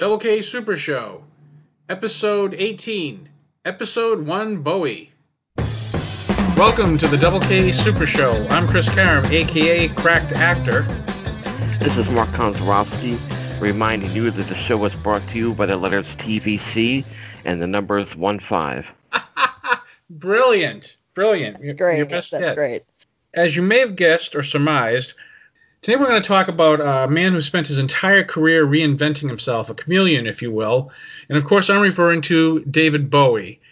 Double K Super Show, Episode 18, Episode 1 Bowie. Welcome to the Double K Super Show. I'm Chris Karam, aka Cracked Actor. This is Mark Konzarowski, reminding you that the show was brought to you by the letters TVC and the numbers 1 5. Brilliant. Brilliant. That's great. That's hit. great. As you may have guessed or surmised, Today we're going to talk about a man who spent his entire career reinventing himself, a chameleon, if you will. And of course, I'm referring to David Bowie.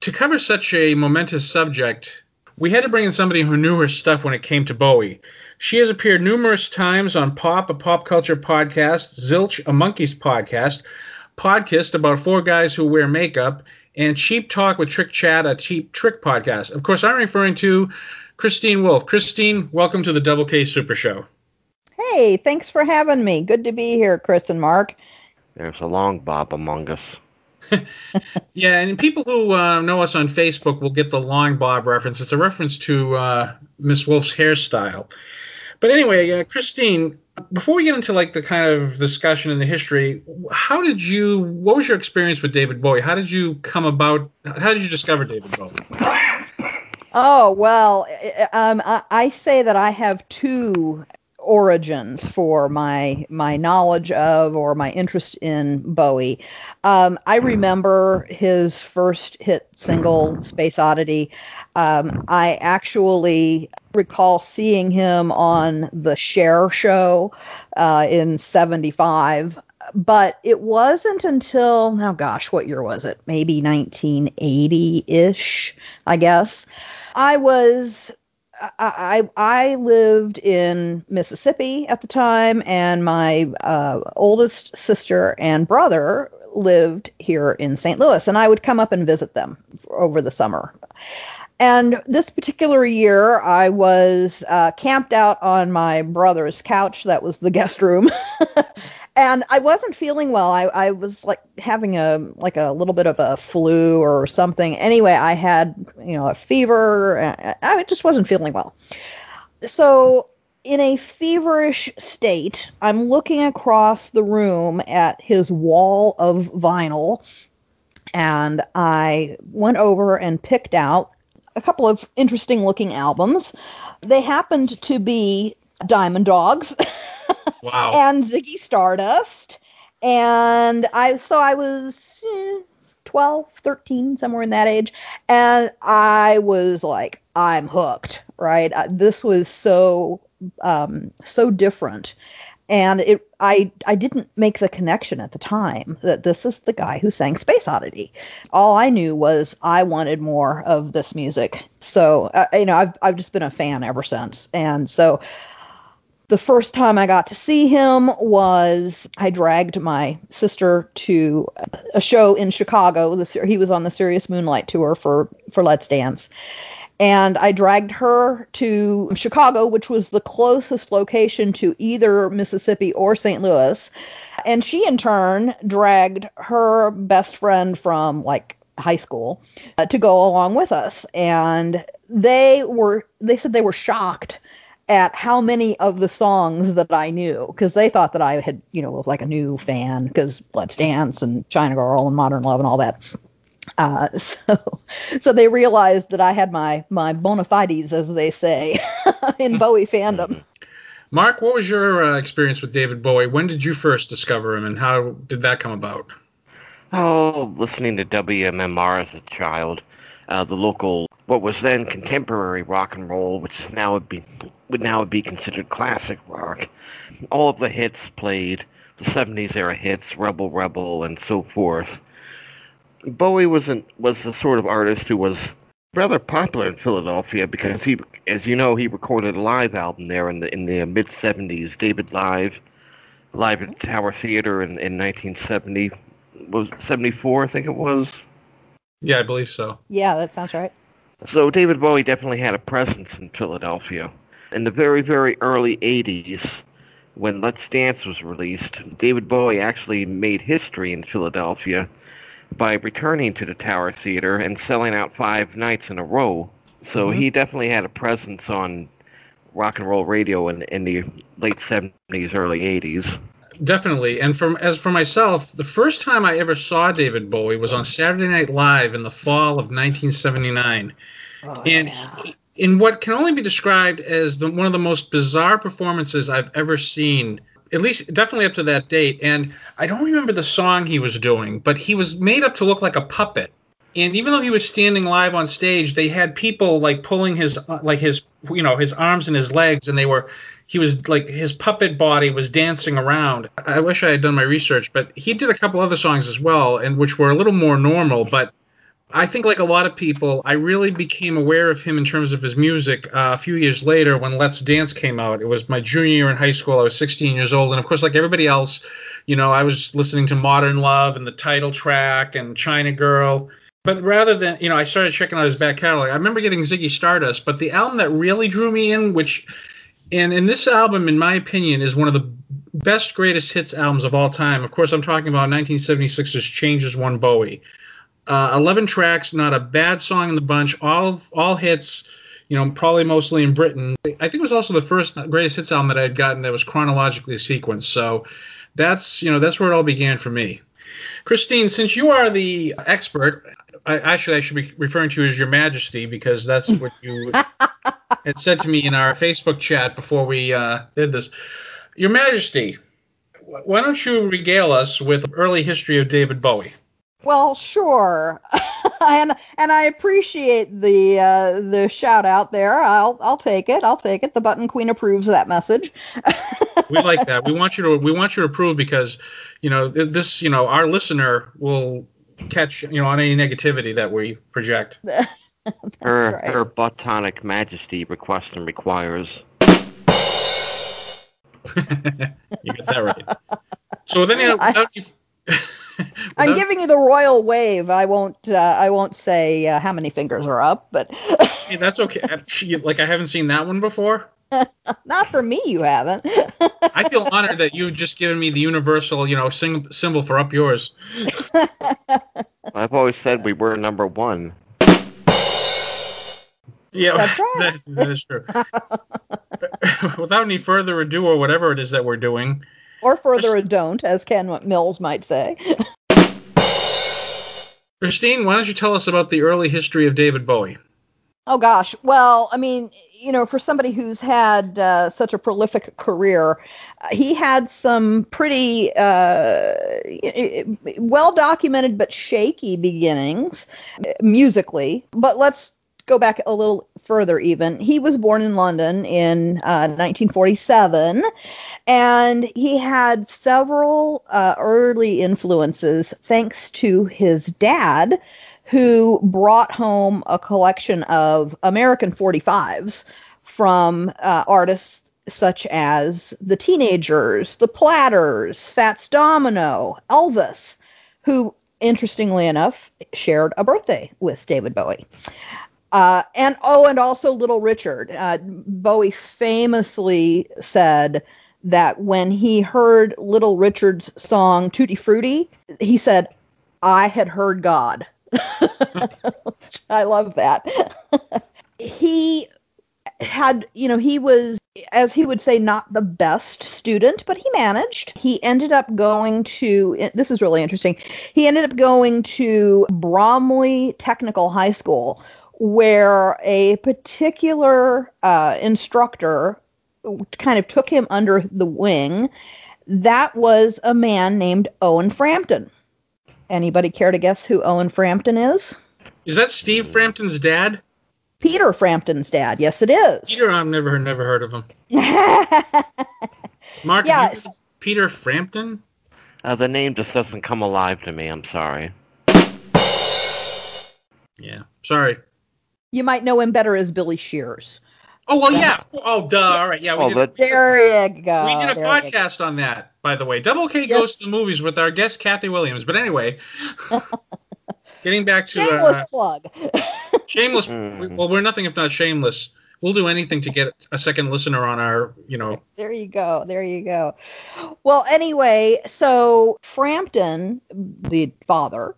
To cover such a momentous subject, we had to bring in somebody who knew her stuff when it came to Bowie. She has appeared numerous times on Pop, a pop culture podcast, Zilch, a Monkees podcast, podcast about four guys who wear makeup, and Cheap Talk with Trick Chat, a cheap trick podcast. Of course, I'm referring to Christine Wolf. Christine, welcome to the Double K Super Show. Hey, thanks for having me. Good to be here, Chris and Mark. There's a long bob among us. yeah, and people who uh, know us on Facebook will get the long bob reference. It's a reference to uh, Miss Wolf's hairstyle. But anyway, uh, Christine, before we get into like the kind of discussion and the history, how did you? What was your experience with David Bowie? How did you come about? How did you discover David Bowie? Oh well, um, I, I say that I have two origins for my my knowledge of or my interest in Bowie. Um, I remember his first hit single, Space Oddity. Um, I actually recall seeing him on the Cher show uh, in '75. But it wasn't until, oh gosh, what year was it? Maybe 1980 ish, I guess. I was I, I lived in Mississippi at the time, and my uh, oldest sister and brother lived here in St. Louis, and I would come up and visit them over the summer. And this particular year, I was uh, camped out on my brother's couch. That was the guest room. and I wasn't feeling well. I, I was like having a like a little bit of a flu or something. Anyway, I had you know a fever. I just wasn't feeling well. So in a feverish state, I'm looking across the room at his wall of vinyl, and I went over and picked out a couple of interesting looking albums. They happened to be Diamond Dogs. Wow. and Ziggy Stardust. And I so I was eh, 12, 13, somewhere in that age, and I was like, I'm hooked, right? Uh, this was so um, so different, and it I I didn't make the connection at the time that this is the guy who sang Space Oddity. All I knew was I wanted more of this music. So uh, you know I've I've just been a fan ever since, and so the first time I got to see him was I dragged my sister to a show in Chicago. he was on the Serious Moonlight tour for for Let's Dance. And I dragged her to Chicago, which was the closest location to either Mississippi or St. Louis. And she, in turn, dragged her best friend from like high school uh, to go along with us. And they were, they said they were shocked at how many of the songs that I knew because they thought that I had, you know, was like a new fan because Let's Dance and China Girl and Modern Love and all that. Uh, so, so they realized that I had my my bona fides, as they say, in Bowie fandom. Mark, what was your uh, experience with David Bowie? When did you first discover him, and how did that come about? Oh, listening to WMMR as a child, uh, the local what was then contemporary rock and roll, which is now would be would now be considered classic rock. All of the hits played, the 70s era hits, Rebel Rebel, and so forth. Bowie was an, was the sort of artist who was rather popular in Philadelphia because he, as you know, he recorded a live album there in the in the mid 70s, David Live, live at Tower Theater in, in 1970 was 74, I think it was. Yeah, I believe so. Yeah, that sounds right. So David Bowie definitely had a presence in Philadelphia. In the very, very early 80s, when Let's Dance was released, David Bowie actually made history in Philadelphia by returning to the Tower Theater and selling out five nights in a row. So mm-hmm. he definitely had a presence on rock and roll radio in, in the late 70s, early 80s. Definitely. And from as for myself, the first time I ever saw David Bowie was on Saturday Night Live in the fall of 1979. Oh, and yeah. he- in what can only be described as the, one of the most bizarre performances I've ever seen, at least definitely up to that date. And I don't remember the song he was doing, but he was made up to look like a puppet. And even though he was standing live on stage, they had people like pulling his uh, like his you know his arms and his legs, and they were he was like his puppet body was dancing around. I wish I had done my research, but he did a couple other songs as well, and which were a little more normal, but I think, like a lot of people, I really became aware of him in terms of his music uh, a few years later when Let's Dance came out. It was my junior year in high school. I was 16 years old, and of course, like everybody else, you know, I was listening to Modern Love and the title track and China Girl. But rather than, you know, I started checking out his back catalog. I remember getting Ziggy Stardust, but the album that really drew me in, which, and and this album, in my opinion, is one of the best greatest hits albums of all time. Of course, I'm talking about 1976's Changes One Bowie uh, 11 tracks, not a bad song in the bunch, all all hits, you know, probably mostly in Britain. I think it was also the first greatest hits album that I had gotten that was chronologically sequenced. So that's, you know, that's where it all began for me. Christine, since you are the expert, I, actually I should be referring to you as Your Majesty because that's what you had said to me in our Facebook chat before we uh, did this. Your Majesty, why don't you regale us with early history of David Bowie? Well, sure, and and I appreciate the uh, the shout out there. I'll I'll take it. I'll take it. The Button Queen approves that message. we like that. We want you to we want you to approve because you know this you know our listener will catch you know on any negativity that we project. Her right. her botanic majesty requests and requires. you get that right. So without, any- I- without you, I'm giving you the royal wave. I won't uh, I won't say uh, how many fingers are up, but hey, that's okay. Like I haven't seen that one before. not for me. You haven't. I feel honored that you've just given me the universal you know sing, symbol for up yours. I've always said we were number one. Yeah, That's right. that, that is true. without any further ado or whatever it is that we're doing, or further a don't, as Ken Mills might say. Christine, why don't you tell us about the early history of David Bowie? Oh gosh. Well, I mean, you know, for somebody who's had uh, such a prolific career, uh, he had some pretty uh, well documented but shaky beginnings uh, musically. But let's go back a little further even. He was born in London in uh, 1947 and he had several uh, early influences thanks to his dad who brought home a collection of American 45s from uh, artists such as the Teenagers, the Platters, Fats Domino, Elvis, who, interestingly enough, shared a birthday with David Bowie. Uh, and oh, and also Little Richard. Uh, Bowie famously said that when he heard Little Richard's song Tutti Frutti, he said, I had heard God. I love that. he had, you know, he was, as he would say, not the best student, but he managed. He ended up going to, this is really interesting, he ended up going to Bromley Technical High School, where a particular uh, instructor kind of took him under the wing. That was a man named Owen Frampton. Anybody care to guess who Owen Frampton is? Is that Steve Frampton's dad? Peter Frampton's dad. Yes, it is. Peter, I've never never heard of him. Mark, Yeah, you- Peter Frampton? Uh, the name just doesn't come alive to me. I'm sorry. Yeah, sorry. You might know him better as Billy Shears. Oh well, yeah. Oh, duh. All right, yeah. We Oh, did, that There you go. we did a There podcast on that, by the way. Double K Yes. goes to the movies with our guest Kathy Williams. But anyway, getting back to Shameless uh, plug. shameless. Mhm. Well, we're nothing if not shameless. We'll do anything to get a second listener on our, you know. There you go. There you go. Well, anyway, so Frampton, the father,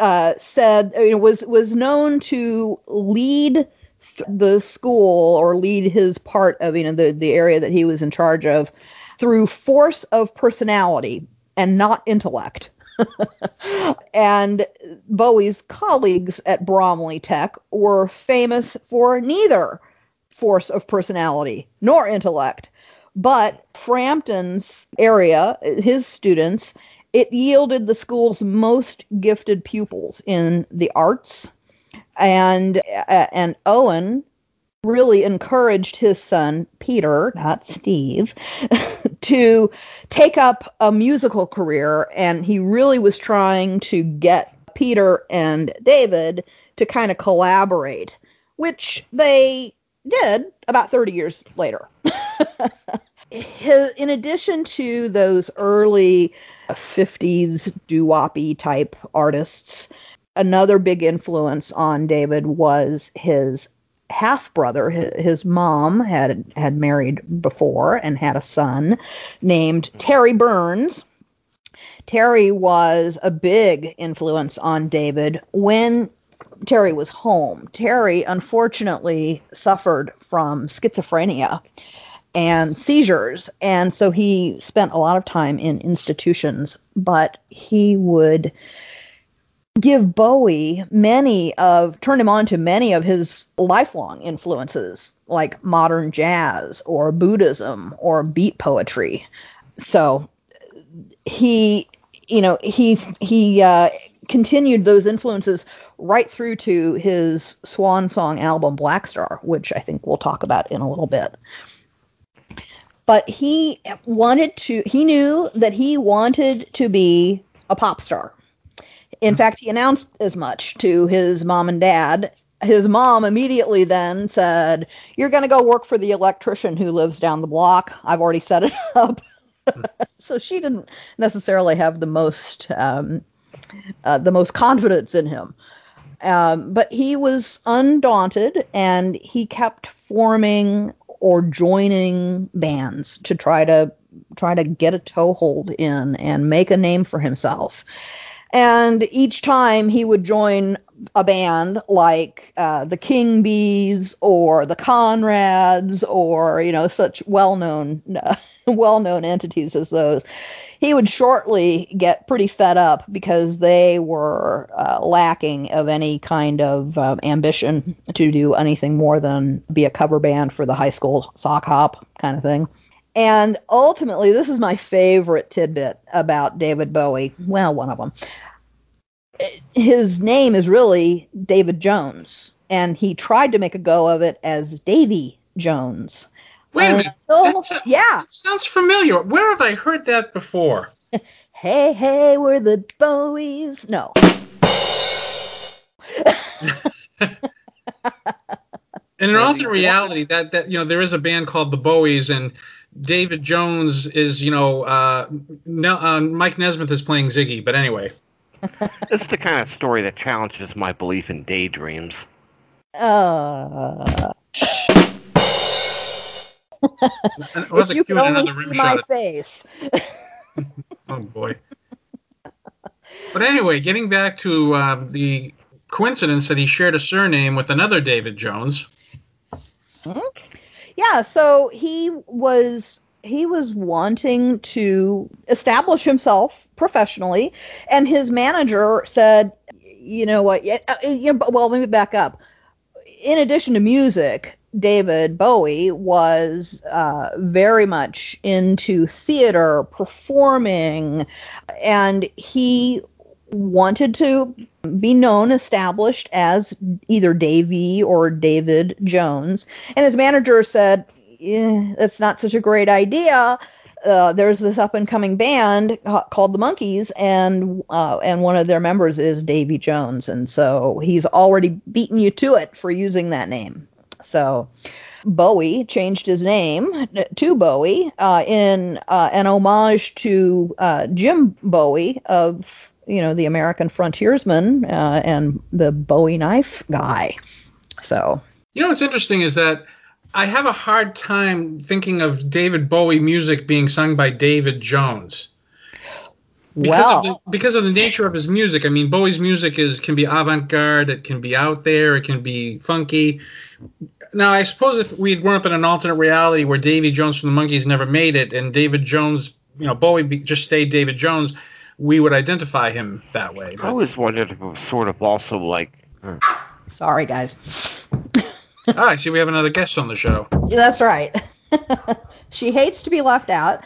uh, said you know, was was known to lead th- the school or lead his part of you know the the area that he was in charge of through force of personality and not intellect. and Bowie's colleagues at Bromley Tech were famous for neither force of personality nor intellect. But Frampton's area, his students, it yielded the school's most gifted pupils in the arts. And uh, and Owen really encouraged his son Peter, not Steve, to take up a musical career and he really was trying to get Peter and David to kind of collaborate, which they did about 30 years later. His, in addition to those early 50s doo-woppy type artists, another big influence on David was his half brother. His mom had had married before and had a son named mm-hmm. Terry Burns. Terry was a big influence on David when Terry was home. Terry unfortunately suffered from schizophrenia and seizures, and so he spent a lot of time in institutions, but he would give Bowie many of turn him on to many of his lifelong influences like modern jazz or Buddhism or beat poetry. So he you know he he uh, continued those influences right through to his swan song album Blackstar, which I think we'll talk about in a little bit. But he wanted to he knew that he wanted to be a pop star in fact, he announced as much to his mom and dad. His mom immediately then said, You're going to go work for the electrician who lives down the block. I've already set it up. so she didn't necessarily have the most um, uh, the most confidence in him. Um, but he was undaunted and he kept forming or joining bands to try to try to get a toehold in and make a name for himself. And each time he would join a band like uh, the King Bees or the Konrads or you know such well-known uh, well-known entities as those, he would shortly get pretty fed up because they were uh, lacking of any kind of um, ambition to do anything more than be a cover band for the high school sock hop kind of thing. And ultimately, this is my favorite tidbit about David Bowie. Well, one of them. His name is really David Jones, and he tried to make a go of it as Davy Jones. Wait a minute. So, yeah. Sounds familiar. Where have I heard that before? hey, hey, we're the Bowies. No. And in alternate reality, that that you know there is a band called the Bowies, and David Jones is you know uh, no, uh, Mike Nesmith is playing Ziggy. But anyway, It's the kind of story that challenges my belief in daydreams. Uh, And it was if you could only see my face. Oh boy. But anyway, getting back to um, the coincidence that he shared a surname with another David Jones. Yeah, so he was he was wanting to establish himself professionally, and his manager said, you know what? Yeah, uh, yeah, well, let me back up. In addition to music, David Bowie was uh, very much into theater, performing, and he wanted to be known, established as either Davy or David Jones. And his manager said, eh, not such a great idea. Uh, there's this up and coming band called the Monkees, and uh, and one of their members is Davy Jones, and so he's already beaten you to it for using that name. So Bowie changed his name to Bowie uh, in uh, an homage to uh, Jim Bowie of you know the American frontiersman uh, and the Bowie knife guy. So You know what's interesting is that I have a hard time thinking of David Bowie music being sung by David Jones. because well, of the, because of the nature of his music. I mean, Bowie's music is can be avant-garde, it can be out there, it can be funky. Now, I suppose if we'd grown up in an alternate reality where Davy Jones from the Monkees never made it, and David Jones, you know, Bowie be, just stayed David Jones, we would identify him that way. I always wondered if it was sort of also like. Uh, sorry, guys. All right, see, we have another guest on the show. That's right. she hates to be left out.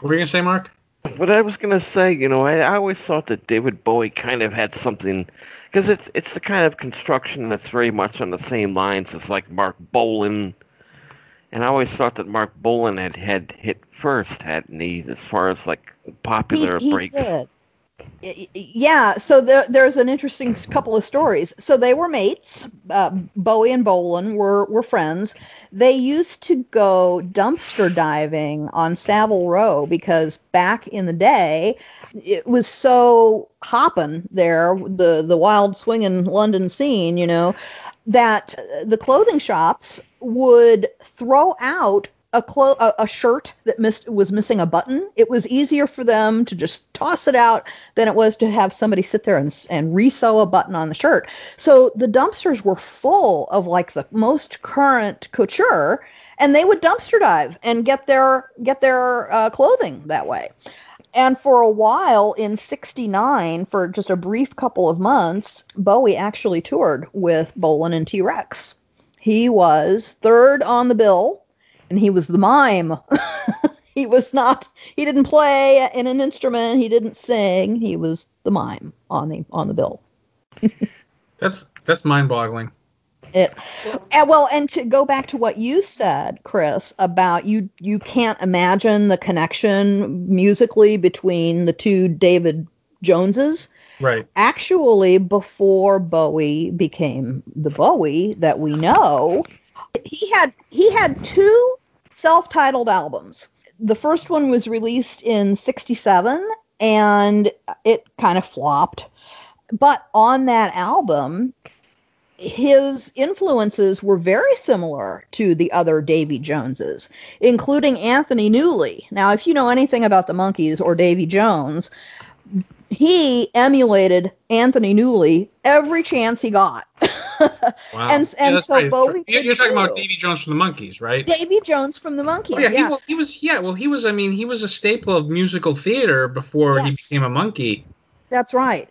What were you gonna say, Mark? What I was gonna say, you know, I, I always thought that David Bowie kind of had something, because it's it's the kind of construction that's very much on the same lines as like Marc Bolan, and I always thought that Marc Bolan had had hit first, hadn't he, as far as like popular he, he breaks. Did. Yeah, so there, there's an interesting couple of stories. So they were mates. Uh, Bowie and Bolan were were friends. They used to go dumpster diving on Savile Row because back in the day, it was so hopping there, the the wild swinging London scene, you know, that the clothing shops would throw out a, clo- a, a shirt that missed was missing a button, it was easier for them to just toss it out than it was to have somebody sit there and, and resew a button on the shirt. So the dumpsters were full of like the most current couture, and they would dumpster dive and get their get their uh, clothing that way. And for a while in 69, for just a brief couple of months, Bowie actually toured with Bolan and T Rex. He was third on the bill and he was the mime. he was not he didn't play in an instrument, he didn't sing, he was the mime on the on the bill. that's that's mind-boggling. It and well, and to go back to what you said, Chris, about you you can't imagine the connection musically between the two David Joneses. Right. Actually, before Bowie became the Bowie that we know, he had he had two self-titled albums. The first one was released in 67 and it kind of flopped. But on that album, his influences were very similar to the other Davy Joneses, including Anthony Newley. Now, if you know anything about the Monkees or Davy Jones, he emulated Anthony Newley every chance he got. wow. And and yeah, so right. Bowie. You're talking about Davy Jones from the Monkees, right? Davy Jones from the Monkees. Oh, yeah, yeah. He, well, he was. Yeah, well, he was. I mean, he was a staple of musical theater before Yes. he became a monkey. That's right.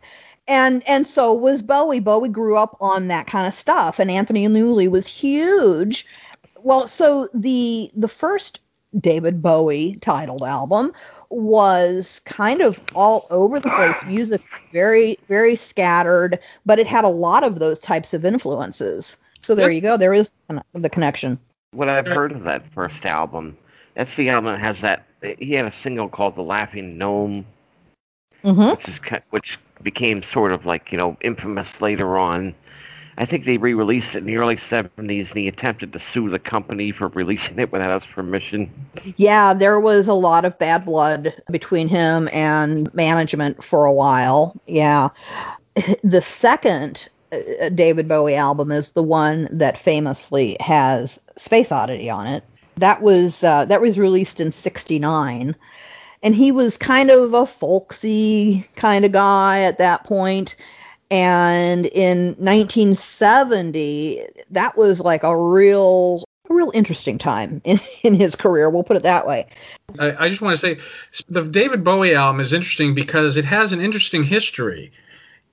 And and so was Bowie. Bowie grew up on that kind of stuff, and Anthony Newley was huge. Well, so the the first David Bowie titled album was kind of all over the place music very very scattered but it had a lot of those types of influences so there Yep. you go there is the connection What I've heard of that first album, that's the album that has that. He had a single called "The Laughing Gnome," hmm which is which became sort of like you know infamous later on. I think they re-released it in the early '70s, and he attempted to sue the company for releasing it without his permission. Yeah, there was a lot of bad blood between him and management for a while. Yeah. The second uh, David Bowie album is the one that famously has Space Oddity on it. That was uh, that was released in 69 and he was kind of a folksy kind of guy at that point and in 1970 that was like a real a real interesting time in, in his career we'll put it that way I, I just want to say the David Bowie album is interesting because it has an interesting history.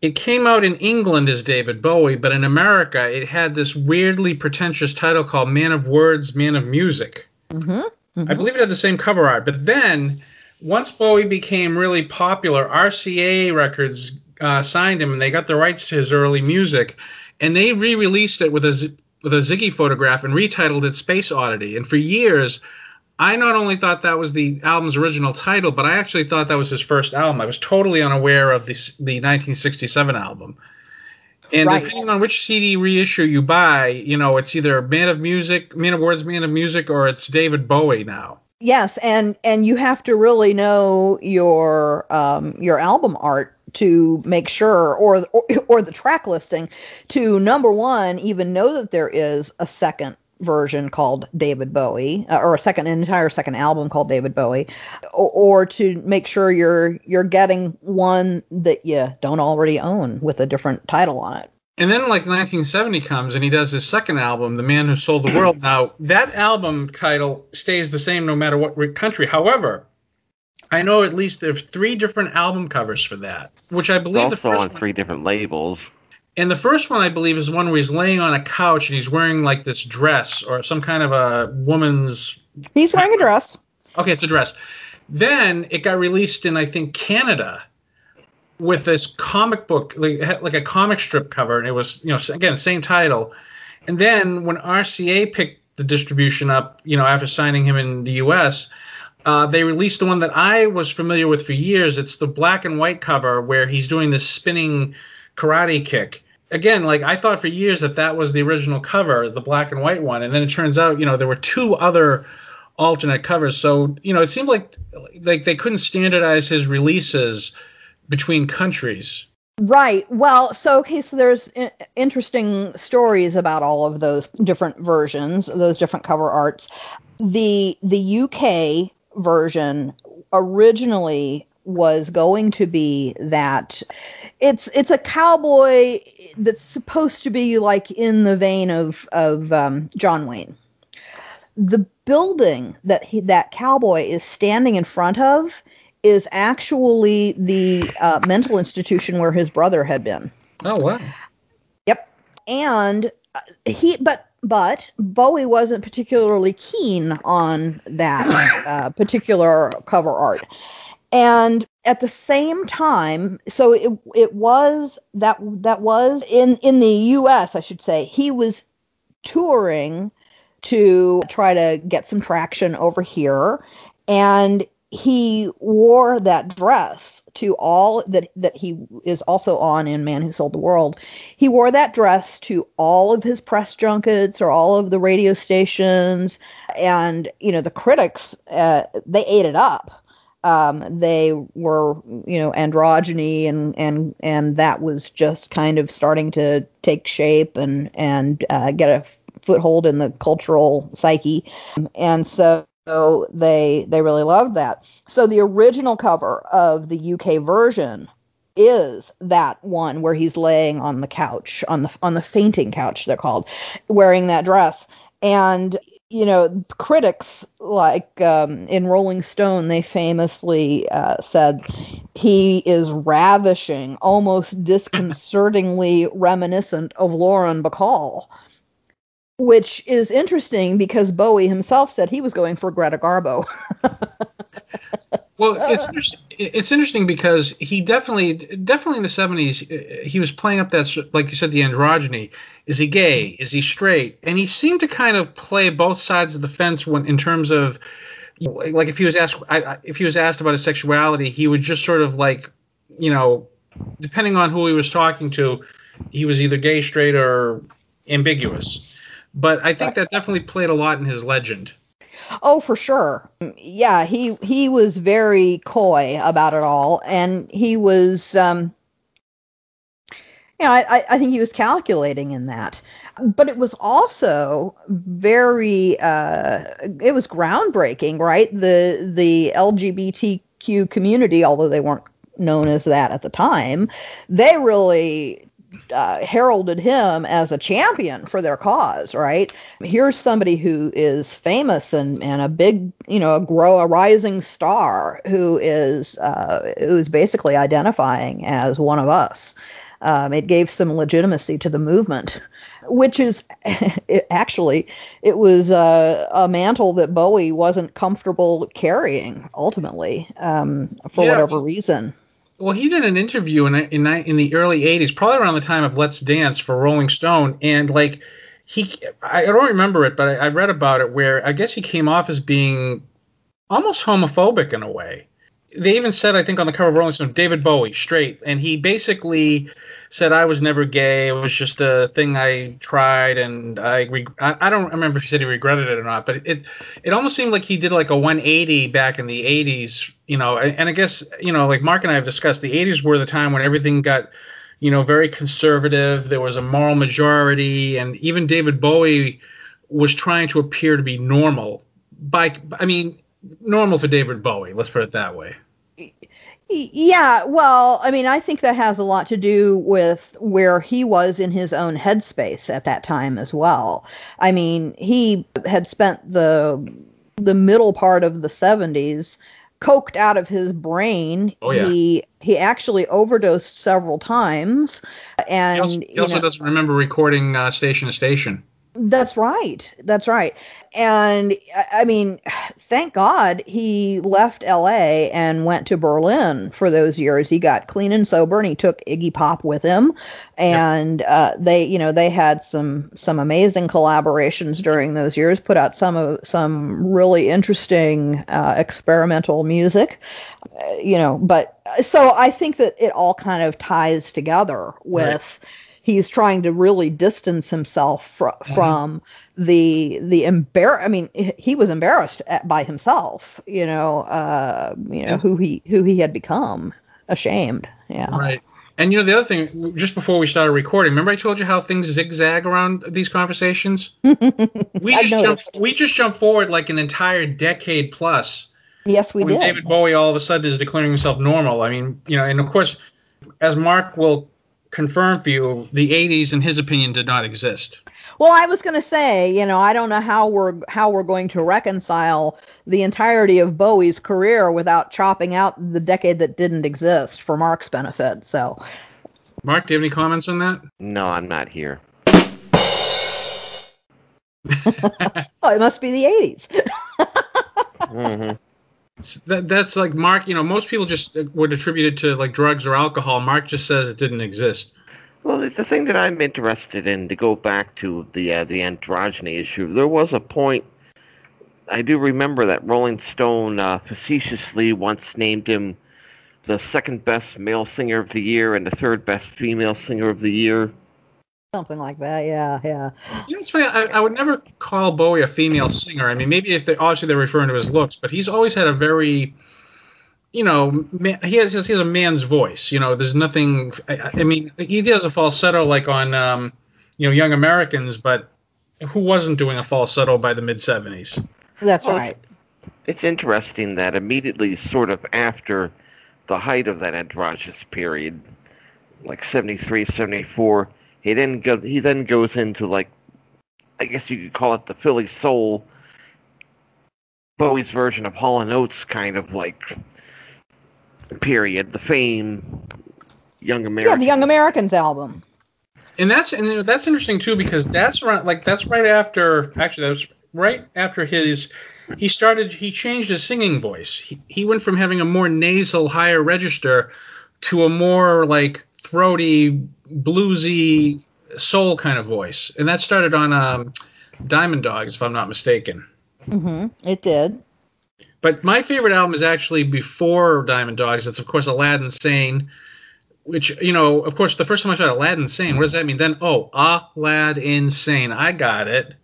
It came out in England as David Bowie, but in America it had this weirdly pretentious title called Man of Words, Man of Music. mm-hmm. I believe it had the same cover art, but then once Bowie became really popular, RCA Records uh, signed him and they got the rights to his early music, and they re-released it with a Z- with a Ziggy photograph and retitled it Space Oddity. And for years, I not only thought that was the album's original title, but I actually thought that was his first album. I was totally unaware of the the 1967 album. And Right. depending on which CD reissue you buy, you know, it's either Man of Music, Man of Words, Man of Music, or it's David Bowie now. Yes and and you have to really know your um your album art to make sure or or, or the track listing to number one even know that there is a second version called David Bowie, uh, or a second an entire second album called David Bowie, or, or, to make sure you're you're getting one that you don't already own with a different title on it. And then like 1970 comes and he does his second album, The Man Who Sold the World. Now that album title stays the same no matter what country. However, I know at least there's three different album covers for that, which I believe it's also on three different labels. And the first one I believe is one where he's laying on a couch and he's wearing like this dress or some kind of a woman's. He's wearing a dress. Okay, it's a dress. Then it got released in I think Canada with this comic book, like, like a comic strip cover, and it was, you know, again, same title. And then when RCA picked the distribution up, you know, after signing him in the U.S., uh, they released the one that I was familiar with for years. It's the black and white cover where he's doing this spinning karate kick. Again, like I thought for years that that was the original cover, the black and white one, and then it turns out, you know, there were two other alternate covers. So, you know, it seemed like like they couldn't standardize his releases between countries. Right. Well, so okay, so there's interesting stories about all of those different versions, those different cover arts. The the UK version originally was going to be that it's it's a cowboy that's supposed to be like in the vein of of um, John Wayne. The building that he, that cowboy is standing in front of is actually the uh, mental institution where his brother had been. Oh wow. Yep. And uh, he, but but Bowie wasn't particularly keen on that uh, particular cover art. And at the same time, so it it was that that was in in the U.S. I should say he was touring to try to get some traction over here, and he wore that dress to all that that he is also on in Man Who Sold the World. He wore that dress to all of his press junkets or all of the radio stations, and you know the critics uh, they ate it up. Um, they were you know androgyny and and and that was just kind of starting to take shape and and uh, get a foothold in the cultural psyche, and so so they they really loved that. So the original cover of the UK version is that one where he's laying on the couch on the on the fainting couch they're called wearing that dress and you know critics like um, in rolling stone they famously uh, said he is ravishing almost disconcertingly reminiscent of lauren bacall which is interesting because Bowie himself said he was going for Greta Garbo. well, it's it's interesting because he definitely definitely in the 70s uh, he was playing up that like you said the androgyny. Is he gay? Is he straight? And he seemed to kind of play both sides of the fence when in terms of like if he was asked if he was asked about his sexuality, he would just sort of like you know depending on who he was talking to, he was either gay, straight, or ambiguous but I think that definitely played a lot in his legend. Oh, for sure. Yeah, he he was very coy about it all, and he was, um, yeah, I, I think he was calculating in that. But it was also very, uh, it was groundbreaking, right? The the LGBTQ community, although they weren't known as that at the time, they really uh, heralded him as a champion for their cause, right? Here's somebody who is famous and, and a big, you know, a grow a rising star who is uh, who is basically identifying as one of us. Um, it gave some legitimacy to the movement, which is it, actually it was uh, a mantle that Bowie wasn't comfortable carrying ultimately um, for yeah. whatever reason. Well, he did an interview in in in the early '80s, probably around the time of Let's Dance for Rolling Stone, and like he, I don't remember it, but I, I read about it where I guess he came off as being almost homophobic in a way. They even said, I think, on the cover of Rolling Stone, David Bowie, straight, and he basically said I was never gay. It was just a thing I tried, and I I, I don't remember if he said he regretted it or not, but it it almost seemed like he did like a 180 back in the 80s, you know. And I guess you know, like Mark and I have discussed, the 80s were the time when everything got you know very conservative. There was a moral majority, and even David Bowie was trying to appear to be normal. By I mean normal for David Bowie. Let's put it that way. Yeah, well, I mean, I think that has a lot to do with where he was in his own headspace at that time as well. I mean, he had spent the the middle part of the 70s coked out of his brain. Oh, yeah. He he actually overdosed several times, and He also, he also know- doesn't remember recording uh, station to station. That's right. That's right. And I I mean, thank God he left LA and went to Berlin for those years. He got clean and sober and he took Iggy Pop with him. And uh, they, you know, they had some some amazing collaborations during those years, put out some of some really interesting uh, experimental music. Uh, you know, but so I think that it all kind of ties together with he's trying to really distance himself fr- from the the embar I mean he- he was embarrassed at, by himself you know uh you know Yeah. who he who he had become ashamed yeah Right. And you know the other thing, just before we started recording, remember I told you how things zigzag around these conversations? we just jump, we just jump forward like an entire decade plus yes we when did David Bowie all of a sudden is declaring himself normal. I mean, you know, and of course, as Mark will confirm for you, the 80s, in his opinion, did not exist. well I was going to say you know I don't know how we're how we're going to reconcile the entirety of Bowie's career without chopping out the decade that didn't exist for Mark's benefit so Mark, do you have any comments on that? No, I'm not here. oh it must be the 80s hmm That, that's like Mark. You know, most people just would attribute it to like drugs or alcohol. Mark just says it didn't exist. Well, it's the thing that I'm interested in to go back to the uh, the androgyny issue. There was a point. I do remember that Rolling Stone uh, facetiously once named him the second best male singer of the year and the third best female singer of the year. Something like that yeah yeah You know, it's funny. I, I would never call Bowie a female singer. I mean, maybe if they obviously they're referring to his looks, but he's always had a very, you know, ma he has he has a man's voice. You know, there's nothing. I, I mean, he does a falsetto like on, um, you know, Young Americans, but who wasn't doing a falsetto by the mid '70s? that's Well, right It's interesting that immediately, sort of after the height of that androgynous period, like 73, 74, he then go, he then goes into like, I guess you could call it the Philly soul, Bowie's version of Hall and Oates kind of like period, the fame, Young yeah the Young Americans album. And that's and you know, that's interesting too because that's right like that's right after actually that was right after his he started he changed his singing voice. He, he went from having a more nasal higher register to a more like throaty bluesy soul kind of voice. And that started on um, Diamond Dogs if I'm not mistaken. Mm-hmm. it did But my favorite album is actually before Diamond Dogs. It's of course Aladdin Sane, which you know, of course, the first time I saw Aladdin Sane, what does that mean? Then oh, Aladdin Sane, I got it.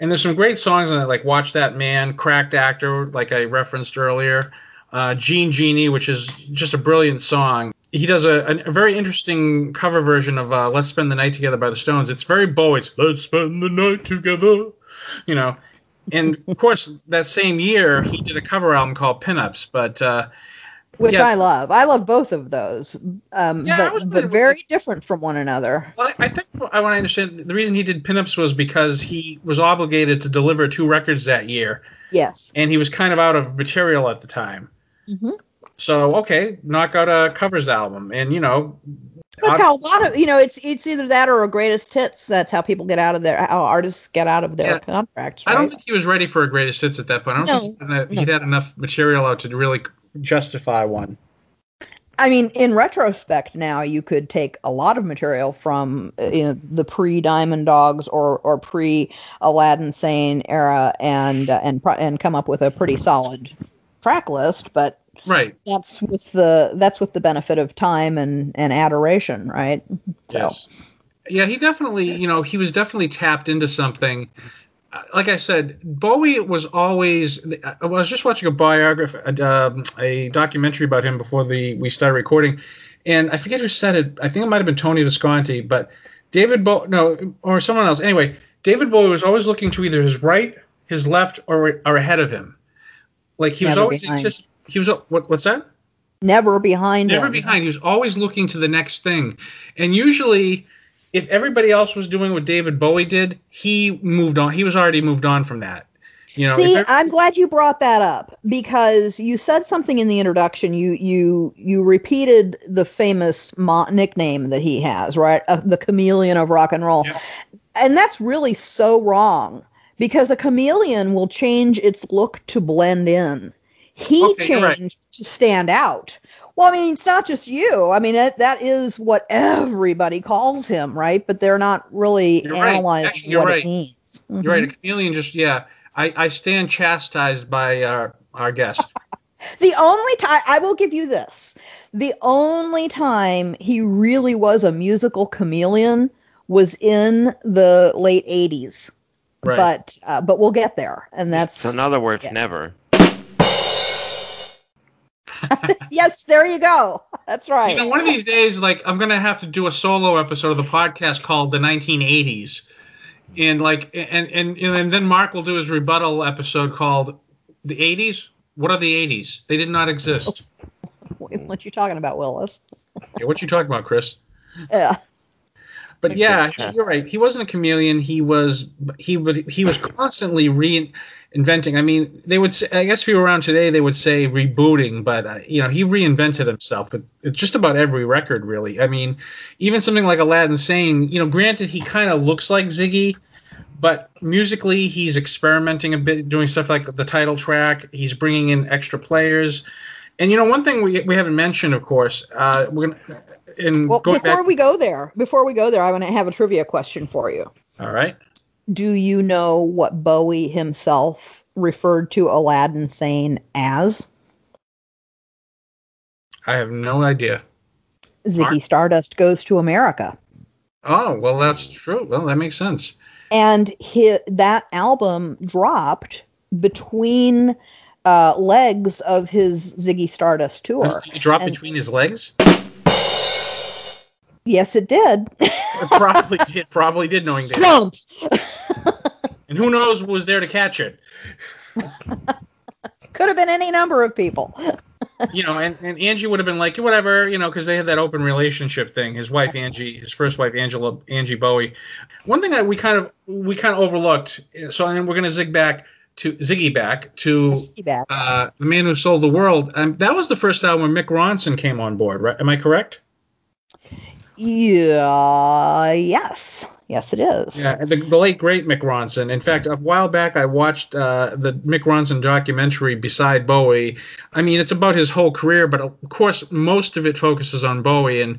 And there's some great songs on it, like Watch That Man, Cracked Actor, like I referenced earlier, uh, Jean Genie, which is just a brilliant song. He does a, a, a very interesting cover version of uh, Let's Spend the Night Together by the Stones. It's very. It's Let's Spend the Night Together, you know. And of course, that same year, he did a cover album called Pinups, but uh, which Yeah. I love. I love both of those, um, Yeah, but but very different from one another. Well, I I think I want to understand the reason he did pinups was because he was obligated to deliver two records that year, Yes. and he was kind of out of material at the time. hmm So okay, knock out a covers album, and you know, That's how a lot of you know it's it's either that or a greatest hits. That's how people get out of their how artists get out of their Yeah. contracts. I don't think he was ready for a greatest hits at that point. I don't No, think he'd had, no. he'd had enough material out to really justify one. I mean, in retrospect, now you could take a lot of material from uh, you know, the pre Diamond Dogs or or pre Aladdin Sane era and uh, and and come up with a pretty solid track list. But Right. that's with the that's with the benefit of time and and adoration, right? So, Yes. Yeah, he definitely, you know, he was definitely tapped into something. Uh, Like I said, Bowie was always. I was just watching a biography, a, um, a documentary about him before the we started recording, and I forget who said it. I think it might have been Tony Visconti, but David Bowie, no, or someone else. Anyway, David Bowie was always looking to either his right, his left, or or ahead of him. Like he was always behind. He was what, what's that? Never behind Never him. behind. He was always looking to the next thing. And usually, if everybody else was doing what David Bowie did, he moved on. He was already moved on from that. You know, See, I'm glad you brought that up because you said something in the introduction. You you you repeated the famous mo- nickname that he has, right? Uh, the chameleon of rock and roll. Yeah. And that's really so wrong because a chameleon will change its look to blend in. He Okay, you're right. changed to stand out. Well, I mean, it's not just you. I mean, that, that is what everybody calls him, right? But they're not really You're right. analyzing Actually, you're what right. it means. you're right. A Mhm. chameleon just yeah. I, I stand chastised by our our guest. The only time I will give you this, the only time he really was a musical chameleon was in the late 80s. Right. But uh, but we'll get there, and that's So in other words, Yeah. never. yes, there you go. That's right. You know, one of these days, like I'm gonna have to do a solo episode of the podcast called the 1980s, and like, and and and then Mark will do his rebuttal episode called the 80s. What are the 80s? They did not exist. what you talking about, Willis? Yeah, what you talking about, Chris? Yeah. But yeah, you're right. He wasn't a chameleon. He was he would he was constantly reinventing. I mean, they would say, I guess if you were around today, they would say rebooting, but uh, you know, he reinvented himself with, with just about every record, really. I mean, even something like Aladdin Sane. You know, granted, he kind of looks like Ziggy, but musically, he's experimenting a bit, doing stuff like the title track. He's bringing in extra players. And you know, one thing we, we haven't mentioned, of course, uh, we're gonna in Well, before back. we go there, before we go there, I want to have a trivia question for you. all right. Do you know what Bowie himself referred to Aladdin Sane as? I have no idea. Ziggy? Stardust Goes to America. Oh, well, that's true. Well, that makes sense. and hi that album dropped between uh, legs of his Ziggy Stardust tour. He dropped And- between his legs. Yes, it did. It probably did. Probably did, knowing that. Slump. And who knows was there to catch it? Could have been any number of people. You know, and, and Angie would have been like, whatever, you know, because they had that open relationship thing. His wife Angie, his first wife Angela, Angie Bowie. One thing that we kind of we kind of overlooked. So and we're gonna zig back to Ziggy back to Back. uh, the man who sold the world. Um, that was the first album when Mick Ronson came on board, right? Am I correct? Yeah. Yes. Yes, it is. Yeah, the, the late great Mick Ronson. In fact, a while back I watched uh, the Mick Ronson documentary Beside Bowie. I mean, it's about his whole career, but of course most of it focuses on Bowie. And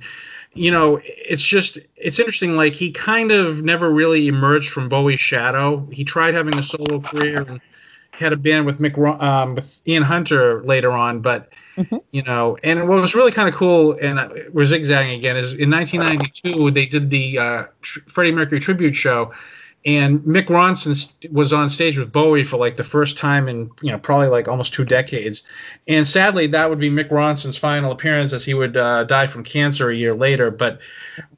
you know, it's just it's interesting. Like he kind of never really emerged from Bowie's shadow. He tried having a solo career and had a band with Mick um, with Ian Hunter later on, but Mhm. you know, and what was really kind of cool, and we're zigzagging again, is in 1992 they did the uh, tr- Freddie Mercury tribute show, and Mick Ronson was on stage with Bowie for like the first time in you know probably like almost two decades, and sadly that would be Mick Ronson's final appearance as he would uh, die from cancer a year later. But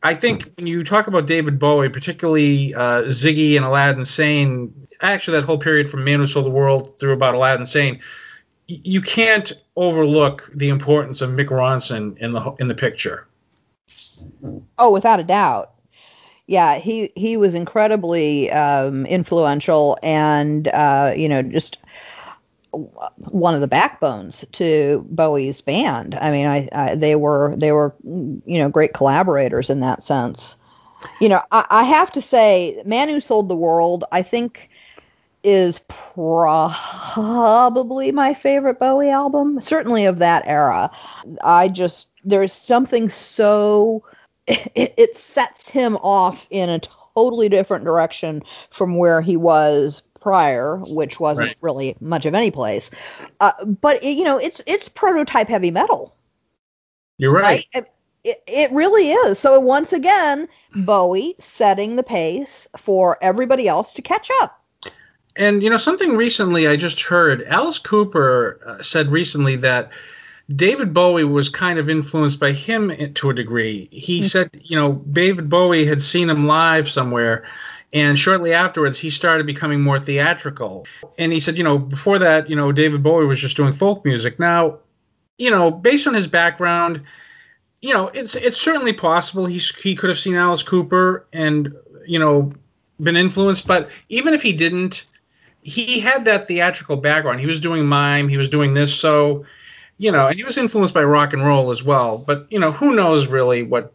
I think when you talk about David Bowie, particularly uh, Ziggy and Aladdin Sane, actually that whole period from Man Who Sold the World through about Aladdin Sane, you can't overlook the importance of Mick Ronson in the in the picture. Oh, without a doubt. Yeah, he he was incredibly um, influential and uh, you know just one of the backbones to Bowie's band. I mean, I, I they were they were you know great collaborators in that sense. You know, I, I have to say, Man Who Sold the World, I think is probably my favorite Bowie album, certainly of that era. I just there's something so it, it sets him off in a totally different direction from where he was prior, which wasn't Right. really much of any place. Uh, but it, you know, it's it's prototype heavy metal, You're right. right? It, it really is. So once again, Bowie setting the pace for everybody else to catch up. And you know something recently I just heard Alice Cooper uh, said recently that David Bowie was kind of influenced by him to a degree. He Hmm. said, you know, David Bowie had seen him live somewhere And shortly afterwards, he started becoming more theatrical. And he said, you know, before that, you know, David Bowie was just doing folk music. Now, you know, based on his background, you know, it's it's certainly possible he he could have seen Alice Cooper and you know been influenced, but even if he didn't, he had that theatrical background. He was doing mime, he was doing this, so you know, and he was influenced by rock and roll as well. But you know, who knows really what?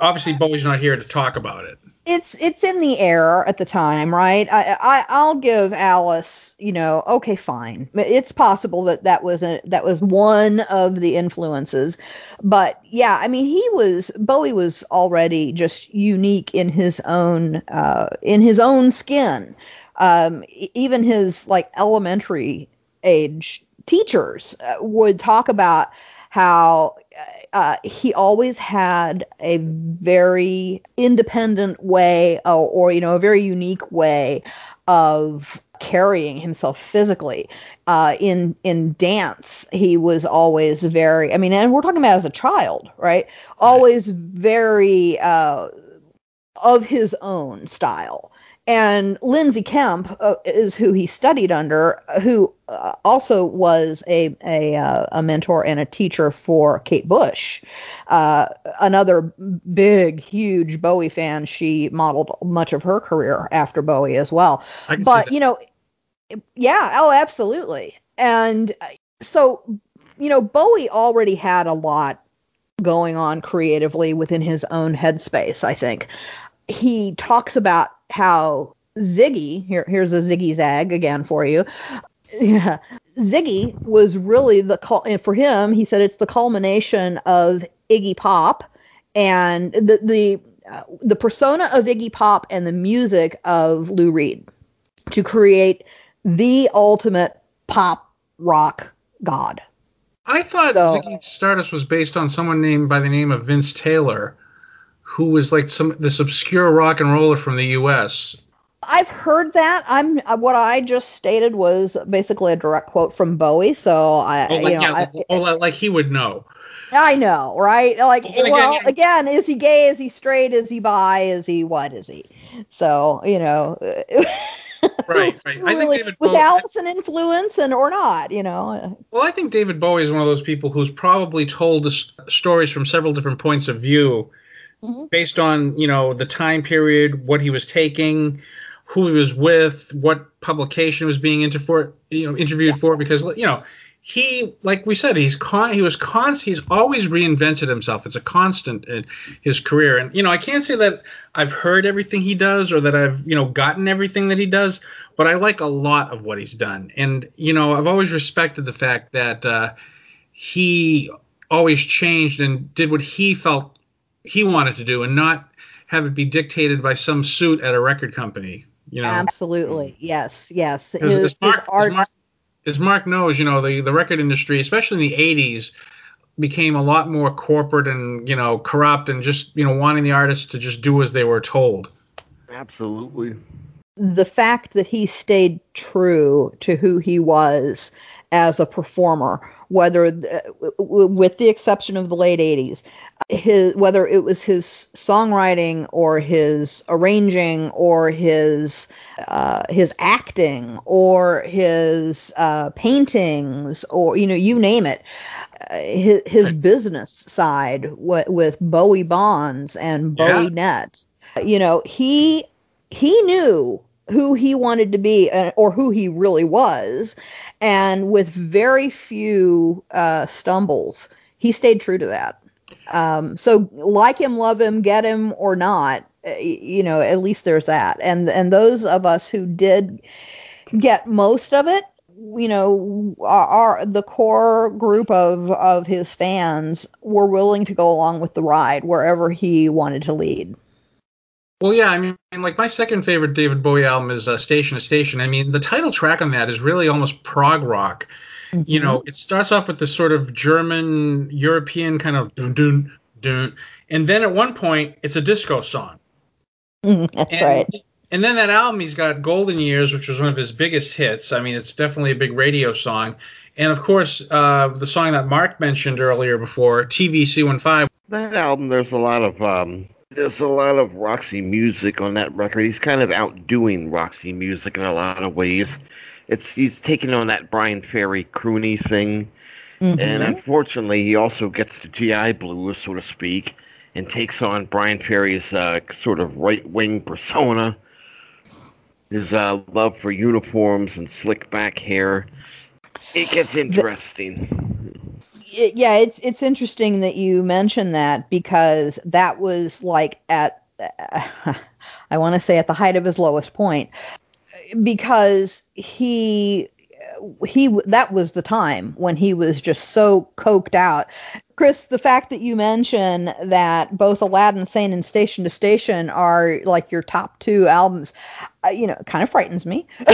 Obviously, Bowie's not here to talk about it. It's it's in the air at the time, right? I, I I'll give Alice, you know, okay, fine. It's possible that that was a that was one of the influences, but yeah, I mean, he was Bowie was already just unique in his own uh, in his own skin. Um, even his like elementary age teachers uh, would talk about how uh, he always had a very independent way or, uh, or, you know a very unique way of carrying himself physically. Uh, in in dance he was always very i mean and we're talking about as a child right. Always very uh, of his own style and Lindsay Kemp uh, is who he studied under, who uh, also was a a, uh, a, mentor and a teacher for Kate Bush, uh, another big, huge Bowie fan. She modeled much of her career after Bowie as well. But you know, yeah, oh, absolutely. And uh, so, you know, Bowie already had a lot going on creatively within his own headspace. I think he talks about how Ziggy, here, here's a Ziggy Zag again for you. Yeah, Ziggy was really the call, and for him, he said it's the culmination of Iggy Pop and the the uh, the persona of Iggy Pop and the music of Lou Reed to create the ultimate pop rock god. I thought so, Ziggy Stardust was based on someone named by the name of Vince Taylor who was like some this obscure rock and roller from the U.S. I've heard that. I'm uh, what I just stated was basically a direct quote from Bowie. So I, well, like, you know, yeah, I, well, like he would know. I know, right? Like, well, well again, again, is he gay? Is he straight? Is he bi? Is he what? Is he? So you know. right, right. I really, think David was Bowie, Alice an influence and or not? You know. Well, I think David Bowie is one of those people who's probably told stories from several different points of view mm-hmm. based on you know the time period, what he was taking, who he was with, what publication was being inter- for, you know interviewed yeah. for, because you know he like we said he's con he was con he's always reinvented himself it's a constant in his career and you know i can't say that i've heard everything he does or that i've you know gotten everything that he does but i like a lot of what he's done and you know i've always respected the fact that uh, he always changed and did what he felt he wanted to do and not have it be dictated by some suit at a record company. You know. Absolutely. Yes. Yes. His, as, Mark, art... as, Mark, as Mark knows, you know, the the record industry, especially in the '80s, became a lot more corporate and you know corrupt and just you know wanting the artists to just do as they were told. Absolutely. The fact that he stayed true to who he was as a performer whether uh, with the exception of the late 80s his whether it was his songwriting or his arranging or his uh, his acting or his uh, paintings or you know you name it uh, his, his business side w- with Bowie Bonds and Bowie yeah. Net you know he he knew who he wanted to be uh, or who he really was and with very few uh, stumbles, he stayed true to that. Um, so like him, love him, get him or not, uh, you know, at least there's that. And and those of us who did get most of it, you know, are the core group of of his fans were willing to go along with the ride wherever he wanted to lead. Well, yeah, I mean, like my second favorite David Bowie album is uh, Station to Station. I mean, the title track on that is really almost prog rock. Mm-hmm. You know, it starts off with this sort of German European kind of dun dun dun, and then at one point it's a disco song. that's and, right. And then that album, he's got Golden Years, which was one of his biggest hits. I mean, it's definitely a big radio song. And of course, uh, the song that Mark mentioned earlier before, TVC15. That album, there's a lot of um, there's a lot of Roxy music on that record. He's kind of outdoing Roxy music in a lot of ways. It's he's taking on that Bryan Ferry croony thing, mm-hmm. and unfortunately, he also gets the GI blues, so to speak, and takes on Bryan Ferry's uh, sort of right wing persona. His uh, love for uniforms and slick back hair. It gets interesting. yeah, it's it's interesting that you mentioned that because that was like at uh, I want to say at the height of his lowest point because he he that was the time when he was just so coked out. Chris, the fact that you mention that both Aladdin Sane and Station to Station are like your top two albums, uh, you know, kind of frightens me.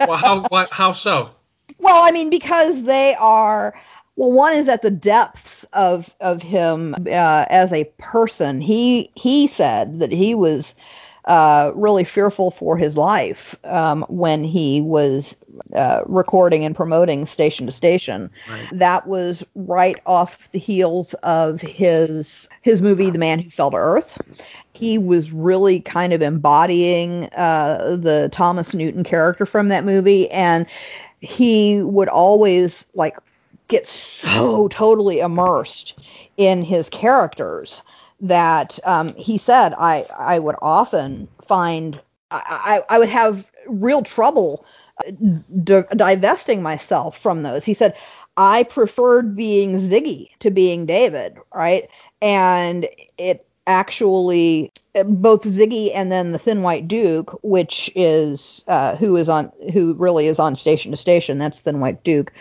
well, how what, how so? Well, I mean, because they are. Well, one is at the depths of of him uh, as a person. He he said that he was uh, really fearful for his life um, when he was uh, recording and promoting Station to Station. Right. That was right off the heels of his his movie The Man Who Fell to Earth. He was really kind of embodying uh, the Thomas Newton character from that movie, and he would always like get so totally immersed in his characters that um, he said I I would often find I, I, would have real trouble uh, divesting myself from those. He said I preferred being Ziggy to being David, right? And it actually both Ziggy and then the Thin White Duke, which is uh, who is on who really is on Station to Station. That's Thin White Duke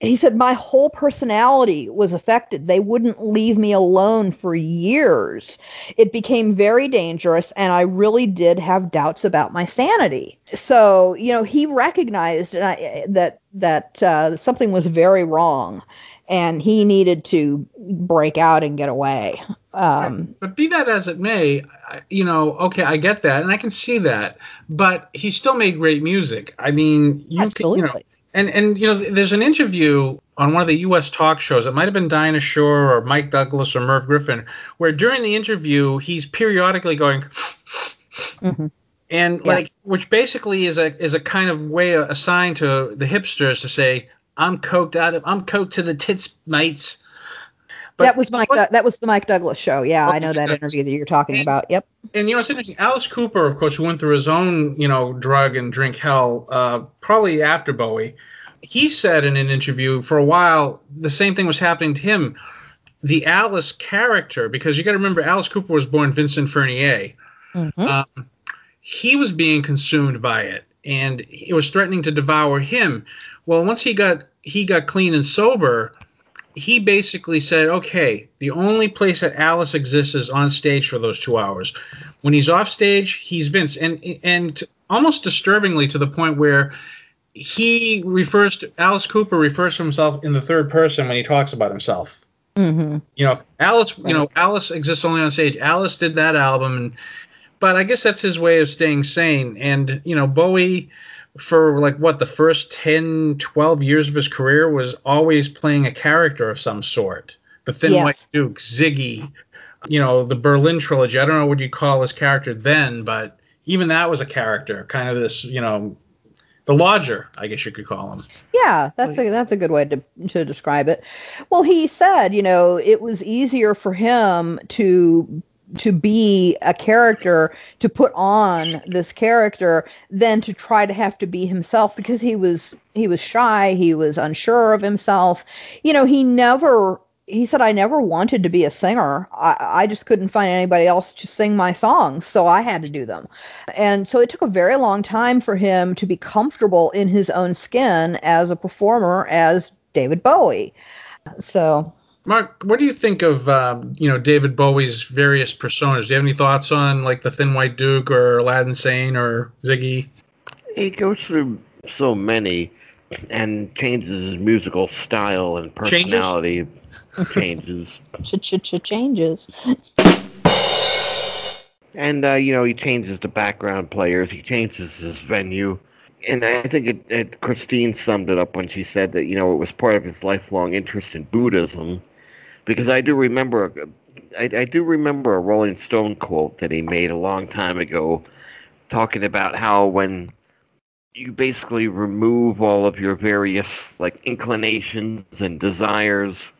he said my whole personality was affected. They wouldn't leave me alone for years. It became very dangerous and i really did have doubts about my sanity. So you know he recognized that that uh, something was very wrong and he needed to break out and get away. Um, but be that as it may you know okay i get that and i can see that but he still made great music. I mean you absolutely. Can, you know, and and you know, there's an interview on one of the U.S. talk shows. It might have been Dinah Shore or Mike Douglas or Merv Griffin, where during the interview he's periodically going, mm-hmm. and yeah. like, which basically is a is a kind of way assigned to the hipsters to say, "I'm coked out of, I'm coked to the tits, mates." But that was Mike. What, that was the Mike Douglas show. Yeah, I know that interview that you're talking about. Yep. And you know, it's interesting. Alice Cooper, of course, who went through his own, you know, drug and drink hell, uh, probably after Bowie. He said in an interview for a while the same thing was happening to him. The Alice character, because you got to remember, Alice Cooper was born Vincent Furnier. Mm-hmm. Um, he was being consumed by it, and it was threatening to devour him. Well, once he got he got clean and sober, he basically said, okay, the only place that Alice exists is on stage for those two hours. When he's off stage, he's Vince, and and almost disturbingly to the point where he refers to Alice Cooper refers to himself in the third person when he talks about himself. Mm-hmm. You know, Alice. Right. You know, Alice exists only on stage. Alice did that album, and, but I guess that's his way of staying sane. And you know, Bowie for like what the first 10 12 years of his career was always playing a character of some sort. The thin yes. white duke ziggy you know the berlin trilogy. I don't know what you call his character then but even that was a character kind of this you know the lodger i guess you could call him. Yeah that's a oh, that's a good way to to describe it. Well he said you know it was easier for him to to be a character to put on this character than to try to have to be himself because he was he was shy he was unsure of himself. You know he never he said i never wanted to be a singer. I, I just couldn't find anybody else to sing my songs so i had to do them. And so it took a very long time for him to be comfortable in his own skin as a performer as david bowie. So Mark, what do you think of um, you know David Bowie's various personas? Do you have any thoughts on like the Thin White Duke or Aladdin Sane or Ziggy? He goes through so many and changes his musical style and personality. Changes. changes. changes. and uh, you know he changes the background players. He changes his venue and I think it, it, Christine summed it up when she said that you know it was part of his lifelong interest in Buddhism, because I do remember I, do remember a Rolling Stone quote that he made a long time ago, talking about how when you basically remove all of your various like inclinations and desires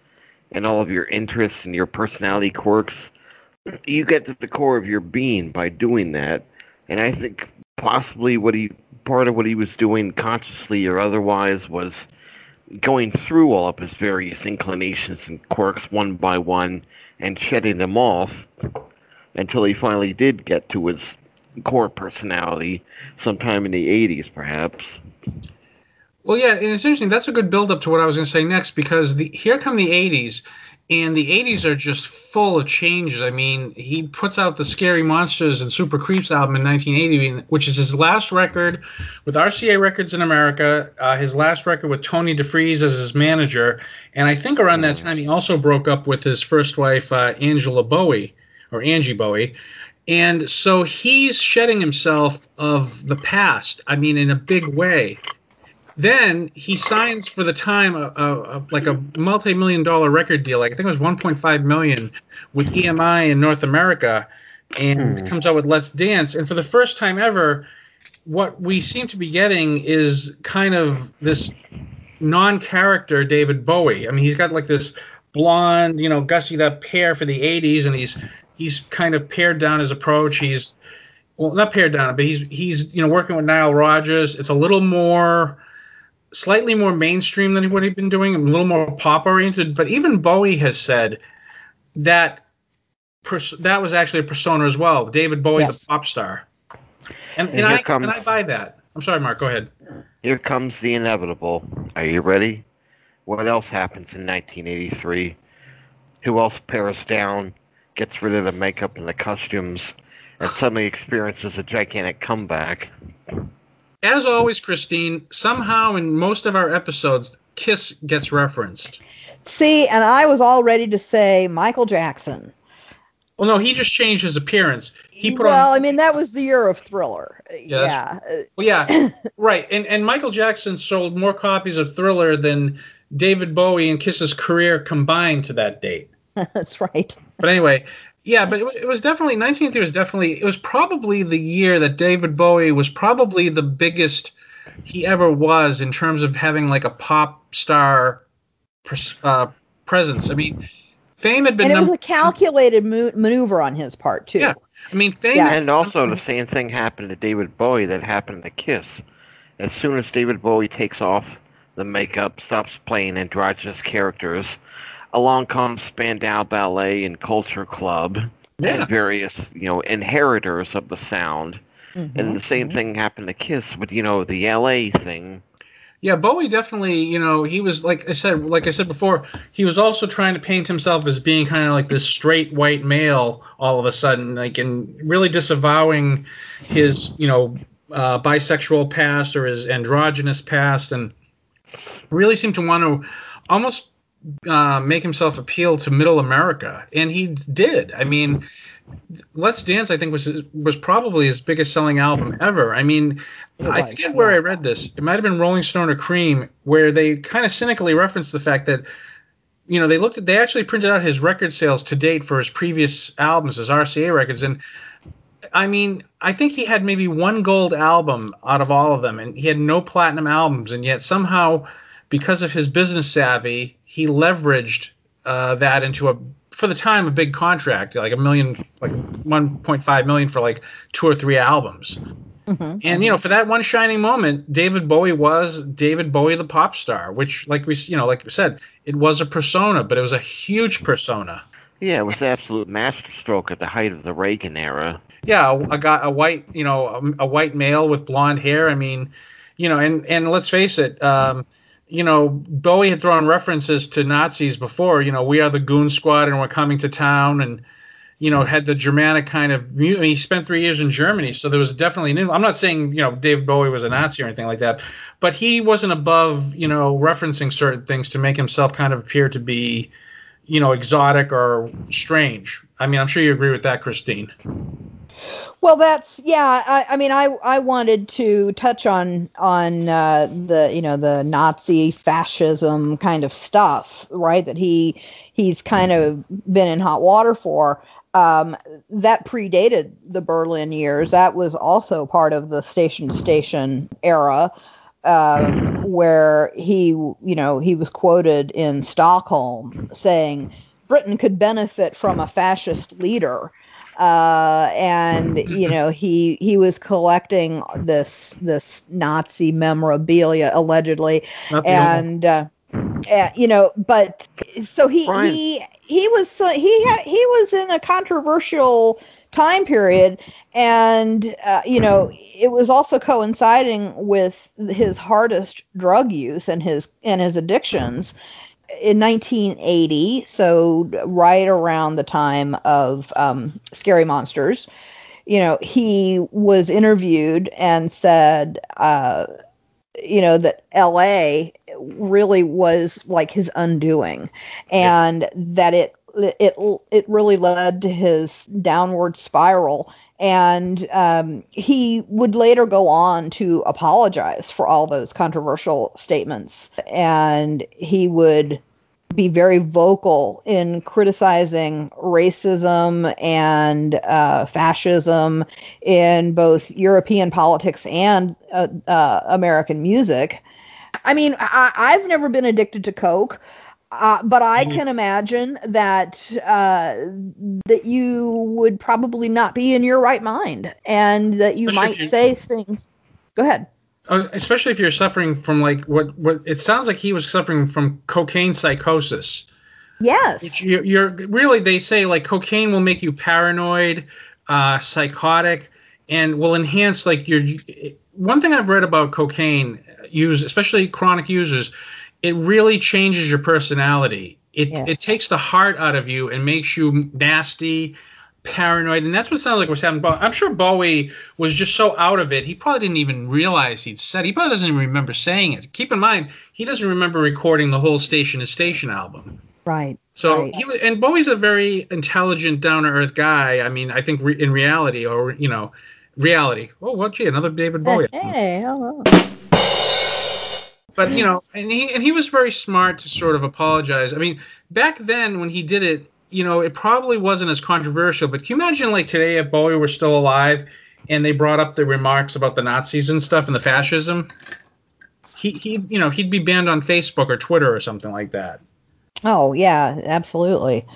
and all of your interests and your personality quirks you get to the core of your being by doing that. And i think possibly what he part of what he was doing consciously or otherwise was going through all of his various inclinations and quirks one by one and shedding them off until he finally did get to his core personality sometime in the 80s, perhaps. Well, yeah, and it's interesting. That's a good build up to what I was going to say next because the here come the 80s, and the 80s are just full of changes. I mean, he puts out the Scary Monsters and Super Creeps album in 1980, which is his last record with RCA Records in America, uh, his last record with Tony DeFries as his manager, and I think around that time he also broke up with his first wife, uh, Angela Bowie or Angie Bowie. And so he's shedding himself of the past. I mean, in a big way. Then he signs for the time a, a, a like a multi-million dollar record deal. Like I think it was 1.5 million with EMI in North America, and hmm. comes out with Let's Dance. And for the first time ever, what we seem to be getting is kind of this non-character David Bowie. I mean, he's got like this blonde, you know, gussied up hair for the 80s, and he's he's kind of pared down his approach. He's well, not pared down, but he's he's you know working with Nile Rodgers. It's a little more, slightly more mainstream than what he'd been doing, a little more pop oriented. But even Bowie has said that pers- that was actually a persona as well. David Bowie, yes. the pop star. And, and, and I comes, and I buy that. I'm sorry, Mark. Go ahead. Here comes the inevitable. Are you ready? What else happens in 1983? Who else pairs down gets rid of the makeup and the costumes, and suddenly experiences a gigantic comeback. As always, Christine, somehow in most of our episodes, Kiss gets referenced. See, and I was all ready to say Michael Jackson. Well, no, he just changed his appearance. He put well, on, I mean, that was the year of Thriller. Yeah. yeah. Well, yeah, right. And and Michael Jackson sold more copies of Thriller than David Bowie and Kiss's career combined to that date. That's right. But anyway, yeah, but it, it was definitely 1983 was definitely it was probably the year that David Bowie was probably the biggest he ever was in terms of having like a pop star uh, presence. I mean, fame had been. And it was a calculated mo- maneuver on his part too. Yeah, I mean, fame. Yeah, and also the same thing happened to David Bowie that happened to Kiss. As soon as David Bowie takes off the makeup, stops playing androgynous characters, along comes Spandau Ballet and Culture Club yeah. and various, you know, inheritors of the sound. Mm-hmm. And the same mm-hmm. thing happened to Kiss with, you know, the LA thing. Yeah, Bowie definitely, you know, he was like I said, like I said before, he was also trying to paint himself as being kind of like this straight white male all of a sudden, like and really disavowing his, you know, uh, bisexual past or his androgynous past, and really seemed to want to almost uh, make himself appeal to middle America, and he did. I mean, Let's Dance, I think was was probably his biggest selling album ever. I mean, I forget where I read this. It might have been Rolling Stone or Cream, where they kind of cynically referenced the fact that you know they looked at they actually printed out his record sales to date for his previous albums, his RCA records, and I mean, I think he had maybe one gold album out of all of them, and he had no platinum albums, and yet somehow, because of his business savvy, he leveraged uh, that into a for the time a big contract, like a million, like 1.5 million for like two or three albums. Mm-hmm. And you know, for that one shining moment, David Bowie was David Bowie, the pop star, which, like we, you know, like we said, it was a persona, but it was a huge persona. Yeah, it was absolute masterstroke at the height of the Reagan era. Yeah, a, a guy, a white, you know, a, a, white male with blonde hair. I mean, you know, and and let's face it, um, you know, Bowie had thrown references to Nazis before. You know, we are the Goon Squad and we're coming to town, and you know, had the Germanic kind of. He spent three years in Germany, so there was definitely new. I'm not saying you know David Bowie was a Nazi or anything like that, but he wasn't above you know referencing certain things to make himself kind of appear to be, you know, exotic or strange. I mean, I'm sure you agree with that, Christine. Well, that's yeah. I, I mean, I I wanted to touch on on uh, the you know the Nazi fascism kind of stuff, right? That he he's kind of been in hot water for. Um, that predated the Berlin years. That was also part of the station to station era, um, where he, you know, he was quoted in Stockholm saying Britain could benefit from a fascist leader. Uh, and you know he he was collecting this this Nazi memorabilia allegedly, and uh, uh, you know, but so he Brian. he he was he ha- he was in a controversial time period, and uh, you know it was also coinciding with his hardest drug use and his and his addictions in 1980, so right around the time of um, Scary Monsters. You know, he was interviewed and said, uh, you know, that L.A. really was like his undoing, and that it it it really led to his downward spiral. And um, he would later go on to apologize for all those controversial statements, and he would be very vocal in criticizing racism and uh, fascism in both European politics and uh, uh, American music. I mean, I, I've never been addicted to Coke. Uh, but I can imagine that uh, that you would probably not be in your right mind, and that you Especially might you- say things. Go ahead. Uh, especially if you're suffering from like what what it sounds like he was suffering from cocaine psychosis. Yes. You're, you're really they say like cocaine will make you paranoid, uh, psychotic, and will enhance like your. One thing I've read about cocaine use, especially chronic users, it really changes your personality. It Yes. it takes the heart out of you and makes you nasty, paranoid, and that's what sounds like was happening. But I'm sure Bowie was just so out of it, he probably didn't even realize he'd said. He probably doesn't even remember saying it. Keep in mind, he doesn't remember recording the whole Station to Station album. Right. So Right. he was, and Bowie's a very intelligent, down to earth guy. I mean, I think re, in reality, or you know, reality. Oh, what? Gee, another David Bowie. Hey, hello. Oh, oh. But you know, and he and he was very smart to sort of apologize. I mean, back then when he did it, you know, it probably wasn't as controversial. But can you imagine like today if Bowie were still alive and they brought up the remarks about the Nazis and stuff and the fascism? He he you know he'd be banned on Facebook or Twitter or something like that. Oh yeah, absolutely.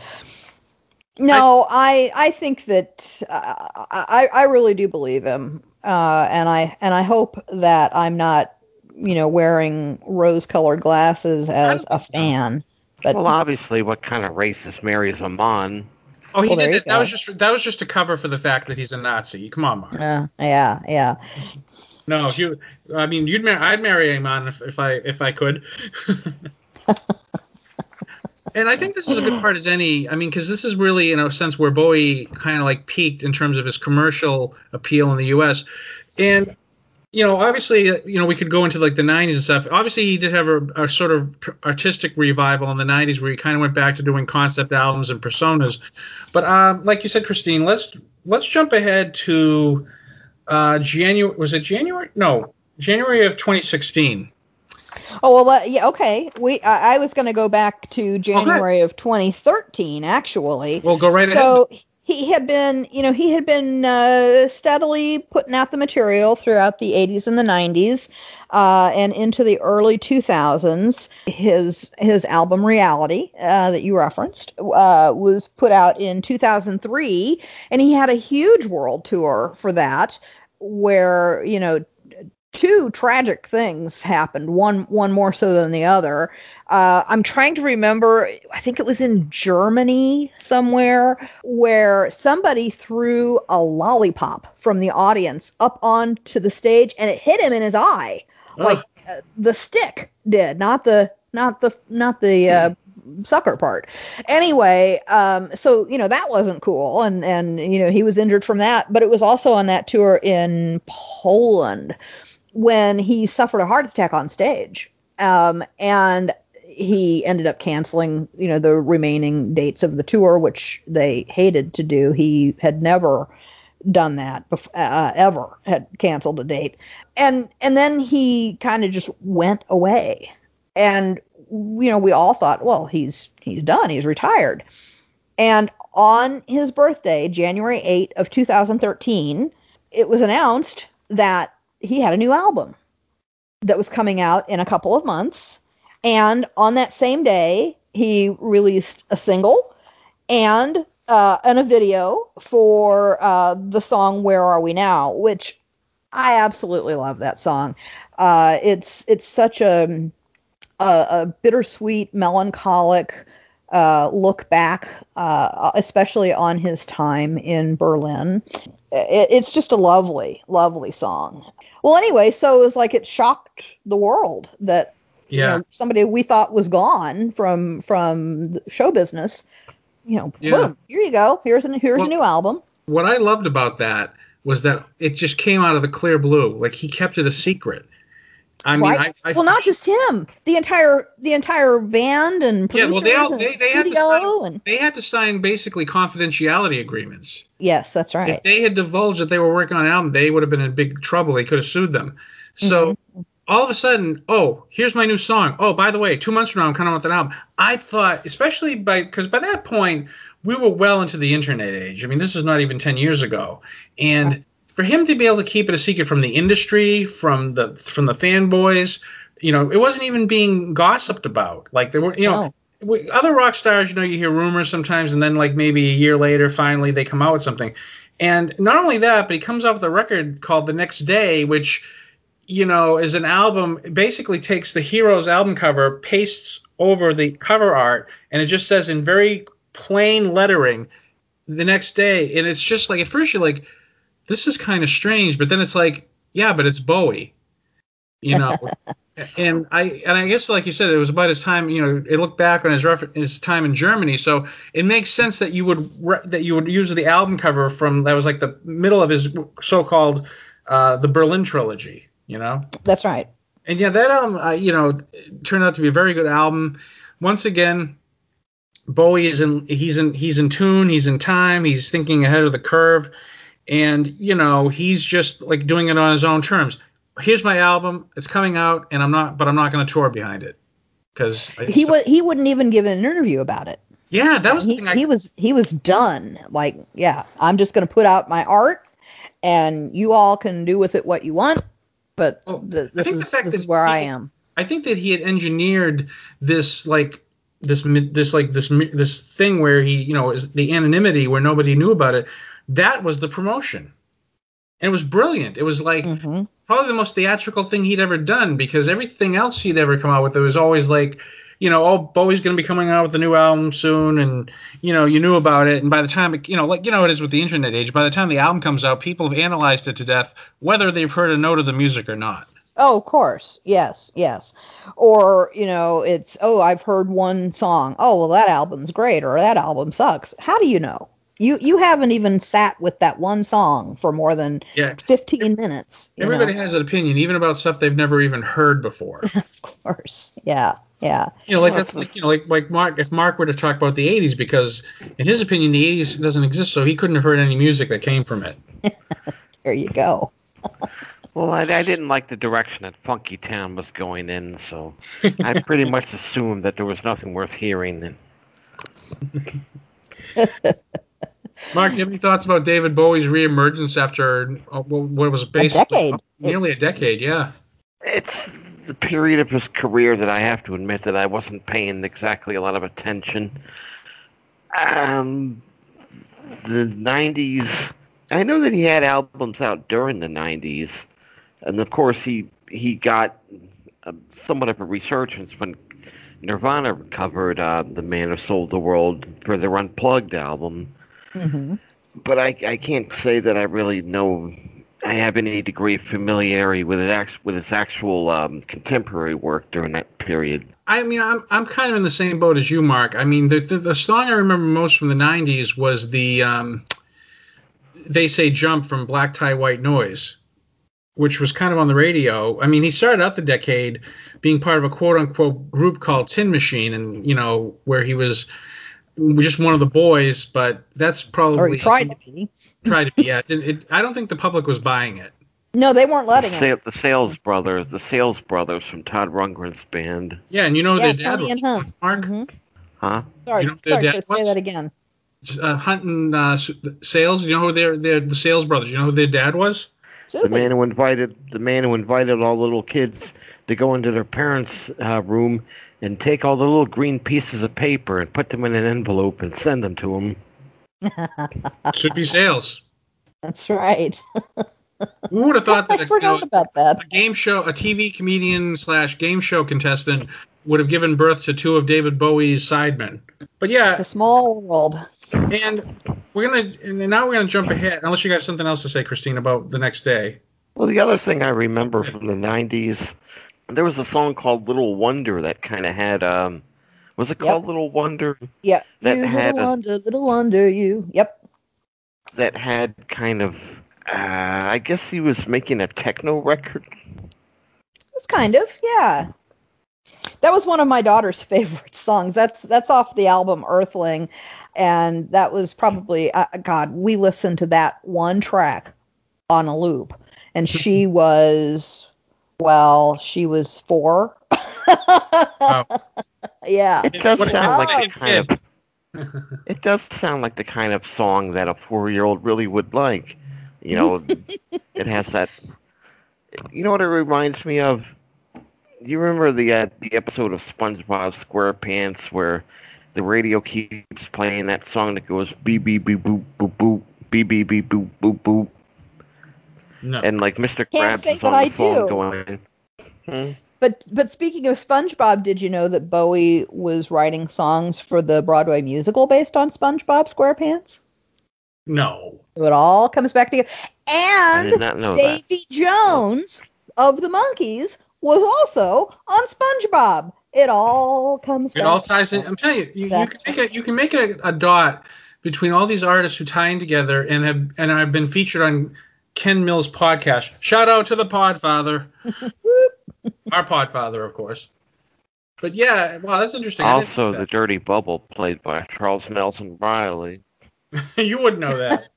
No, I I think that uh, I I really do believe him, uh, and I and I hope that I'm not you know wearing rose-colored glasses as a fan. But Well, obviously, what kind of racist marries Iman? Oh, he Well, did that. That was just that was just a cover for the fact that he's a Nazi. Come on, Mark. uh, yeah, yeah. No, you. I mean, you'd marry. I'd marry Iman if, if I if I could. and I think this is a good part as any. I mean, because this is really, in a sense, where Bowie kind of like peaked in terms of his commercial appeal in the U.S. And you know, obviously, uh, you know, we could go into like the '90s and stuff. Obviously, he did have a, a sort of artistic revival in the '90s where he kind of went back to doing concept albums and personas. But um, like you said, Christine, let's let's jump ahead to uh, January. Was it January? No, January of 2016. Oh well, uh, yeah, okay. We I, I was going to go back to January of 2013, actually. We'll go right ahead. so he had been, you know, he had been uh, steadily putting out the material throughout the 80s and the 90s, uh, and into the early 2000s. His his album Reality uh, that you referenced uh, was put out in 2003, and he had a huge world tour for that, where you know two tragic things happened one one more so than the other uh, i'm trying to remember i think it was in germany somewhere where somebody threw a lollipop from the audience up onto the stage and it hit him in his eye. Like uh, the stick did not the not the not the uh, sucker part. Anyway um so you know that wasn't cool and and you know he was injured from that but it was also on that tour in poland when he suffered a heart attack on stage. Um and he ended up canceling you know the remaining dates of the tour which they hated to do he had never done that bef- uh, ever had canceled a date and and then he kind of just went away and you know, we all thought, well, he's he's done, he's retired. And on his birthday, January 8 of 2013, it was announced that he had a new album that was coming out in a couple of months. And on that same day, he released a single and uh, and a video for uh, the song "Where Are We Now," which I absolutely love that song. Uh, it's it's such a a, a bittersweet, melancholic uh, look back, uh, especially on his time in Berlin. It, it's just a lovely, lovely song. Well, anyway, so it was like it shocked the world that yeah. you know, somebody we thought was gone from from show business, you know, Yeah. boom, here you go. Here's a here's Well- a new album. What I loved about that was that it just came out of the clear blue. Like he kept it a secret. I mean, right? I, I well, not just him. The entire the entire band and yeah. Well, they all and they, they had to sign and they had to sign basically confidentiality agreements. yes, that's right. If they had divulged that they were working on an album, they would have been in big trouble. They could have sued them. So Mm-hmm. All of a sudden, oh, here's my new song. Oh, by the way, two months from now, I'm coming out with an album. I thought, especially by because by that point we were well into the internet age. I mean, this is not even 10 years ago, and for him to be able to keep it a secret from the industry, from the from the fanboys, you know, it wasn't even being gossiped about. Like there were, you know. No. w- Other rock stars, you know, you hear rumors sometimes, and then like maybe a year later, finally they come out with something. And not only that, but he comes out with a record called The Next Day, which, you know, is an album, it basically takes the Heroes album cover, pastes over the cover art, and it just says in very plain lettering, The Next Day. And it's just like, at first you're like, this is kind of strange, but then it's like, yeah, but it's Bowie. You know, and I and I guess like you said, it was about his time. You know, it looked back on his refer- his time in Germany, so it makes sense that you would re- that you would use the album cover from that was like the middle of his so-called uh, the Berlin trilogy. You know, That's right. and yeah, that um, uh, you know, turned out to be a very good album. Once again, Bowie is in he's in he's in tune, he's in time, he's thinking ahead of the curve, and you know he's just like doing it on his own terms. Here's my album, it's coming out, and I'm not, but I'm not going to tour behind it because He was he wouldn't even give an interview about it. yeah, that was the he, thing. I, he was he was done. Like, yeah, I'm just going to put out my art, and you all can do with it what you want. But Well, th- I this think the is fact this is where I am. I think that he had engineered this like this this like this this thing where he you know is the anonymity where nobody knew about it. That was the promotion, and it was brilliant. It was like hmm probably the most theatrical thing he'd ever done because everything else he'd ever come out with it was always like you know oh Bowie's going to be coming out with a new album soon and you know you knew about it and by the time it, you know like you know it is with the internet age by the time the album comes out people have analyzed it to death whether they've heard a note of the music or not Oh, of course. Yes, yes. Or, you know, it's, oh, I've heard one song. Oh, well, that album's great or that album sucks. How do you know? You you haven't even sat with that one song for more than yeah 15 minutes. Everybody know? has an opinion, even about stuff they've never even heard before. Of course. Yeah, yeah. You know, like that's like you know, like like Mark. If Mark were to talk about the '80s, because in his opinion, the '80s doesn't exist, so he couldn't have heard any music that came from it. There you go. Well, I, I didn't like the direction that Funky Town was going in, so I pretty much assumed that there was nothing worth hearing. And Mark, do you have any thoughts about David Bowie's reemergence after uh, what was basically decade. nearly a decade? Yeah. it's the period of his career that I have to admit that I wasn't paying exactly a lot of attention. Um, the '90s. I know that he had albums out during the '90s, and of course he he got uh, somewhat of a resurgence when Nirvana covered uh, "The Man Who Sold the World" for their Unplugged album. hmm But I I can't say that I really know. I have any degree of familiarity with it act- with his actual um, contemporary work during that period. I mean, I'm I'm kind of in the same boat as you, Mark. I mean, the the, the song I remember most from the '90s was the um, "They Say Jump" from Black Tie White Noise, which was kind of on the radio. I mean, he started out the decade being part of a quote unquote group called Tin Machine, and you know where he was just one of the boys, but that's probably Or he tried to be. Tried to be. Yeah, it, it, I don't think the public was buying it. No, they weren't letting Sa- him. the Sales Brothers, the Sales Brothers from Todd Rundgren's band, Yeah, and you know who Yeah, their dad Kelly was, and Hunt. Mark? Mhm. huh? Sorry, You know their sorry, dad Chris, say that again. Uh, Hunt and uh, Sales. You know who their their the Sales brothers. You know who their dad was? The Susie. man who invited the man who invited all the little kids to go into their parents' uh, room and take all the little green pieces of paper and put them in an envelope and send them to him. Soupy Sales. That's right. Who would have thought that I a, you know, about that. a game show, a TV comedian slash game show contestant would have given birth to two of David Bowie's sidemen? But yeah, It's a small world. and we're gonna and now we're gonna jump ahead. Unless you got something else to say, Christine, about the next day. Well, the other thing I remember from the '90s, there was a song called "Little Wonder" that kind of had um, was it Yep. called "Little Wonder"? Yeah. That you had little a- wonder, little wonder you. Yep. That had kind of, uh, I guess he was making a techno record. It's kind of, yeah. That was one of my daughter's favorite songs. That's that's off the album Earthling, and that was probably uh, God. We listened to that one track on a loop, and she was, well, she was four. Wow. Yeah. It does What sound like the kind of it does sound like the kind of song that a four-year-old really would like. You know, it has that. You know what it reminds me of? You remember the uh, the episode of SpongeBob SquarePants where the radio keeps playing that song that goes beep beep beep boop boop boop beep beep beep boop boop boop, No. and like Mr. Krabs is on the I phone do. going. Hmm? But but speaking of SpongeBob, did you know that Bowie was writing songs for the Broadway musical based on SpongeBob SquarePants? no. So it all comes back together. I And did that. Davy Jones of the Monkees was also on SpongeBob. It all comes It back. all ties in. I'm telling you, you, you can make a you can make a, a dot between all these artists who tie in together and have and have been featured on Ken Mills' podcast. Shout out to the Podfather, our Podfather, of course. But yeah, wow, that's interesting. Also, know the Dirty Bubble, played by Charles Nelson Reilly. you wouldn't know that.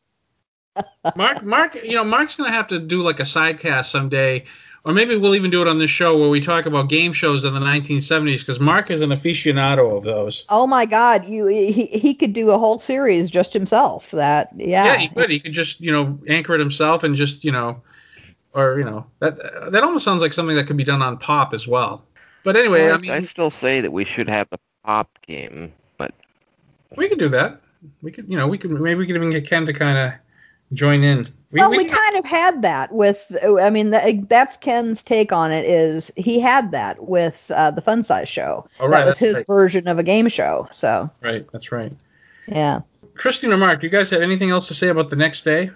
Mark, Mark, you know, Mark's gonna have to do like a sidecast someday, or maybe we'll even do it on this show where we talk about game shows in the 1970s because Mark is an aficionado of those. Oh my God, you he, he could do a whole series just himself. That yeah. Yeah, he could. He could just, you know, anchor it himself and just, you know, or you know, that that almost sounds like something that could be done on Pop as well. But anyway, Well, I I, mean, I still say that we should have the pop game, but we could do that. We could, you know, we could maybe we could even get Ken to kind of join in. We, well, we we can- kind of had that with. I mean, that, that's Ken's take on it. Is he had that with uh, the Fun Size Show? Oh, right, that was his right. version of a game show. So right. That's right. yeah. Christine or Mark, do you guys have anything else to say about the next day?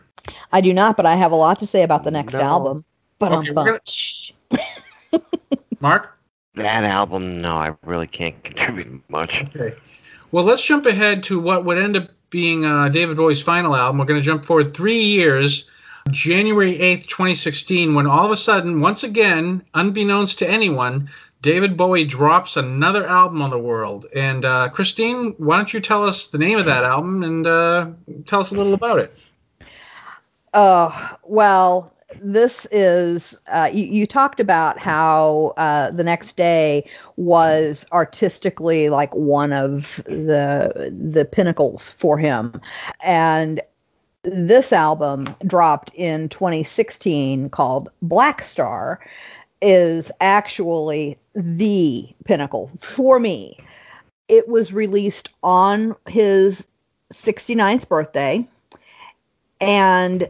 I do not, but I have a lot to say about the next No. album. But Okay, we're gonna- Mark. that album, no, I really can't contribute much. Okay. Well, let's jump ahead to what would end up being uh, David Bowie's final album. We're going to jump forward three years, January 8th, 2016, when all of a sudden, once again, unbeknownst to anyone, David Bowie drops another album on the world. And uh, Christine, why don't you tell us the name of that album and uh, tell us a little about it? Oh, well, this is, uh, you, you talked about how uh, the next day was artistically like one of the the pinnacles for him. And this album dropped in 2016 called Blackstar is actually the pinnacle for me. It was released on his 69th birthday and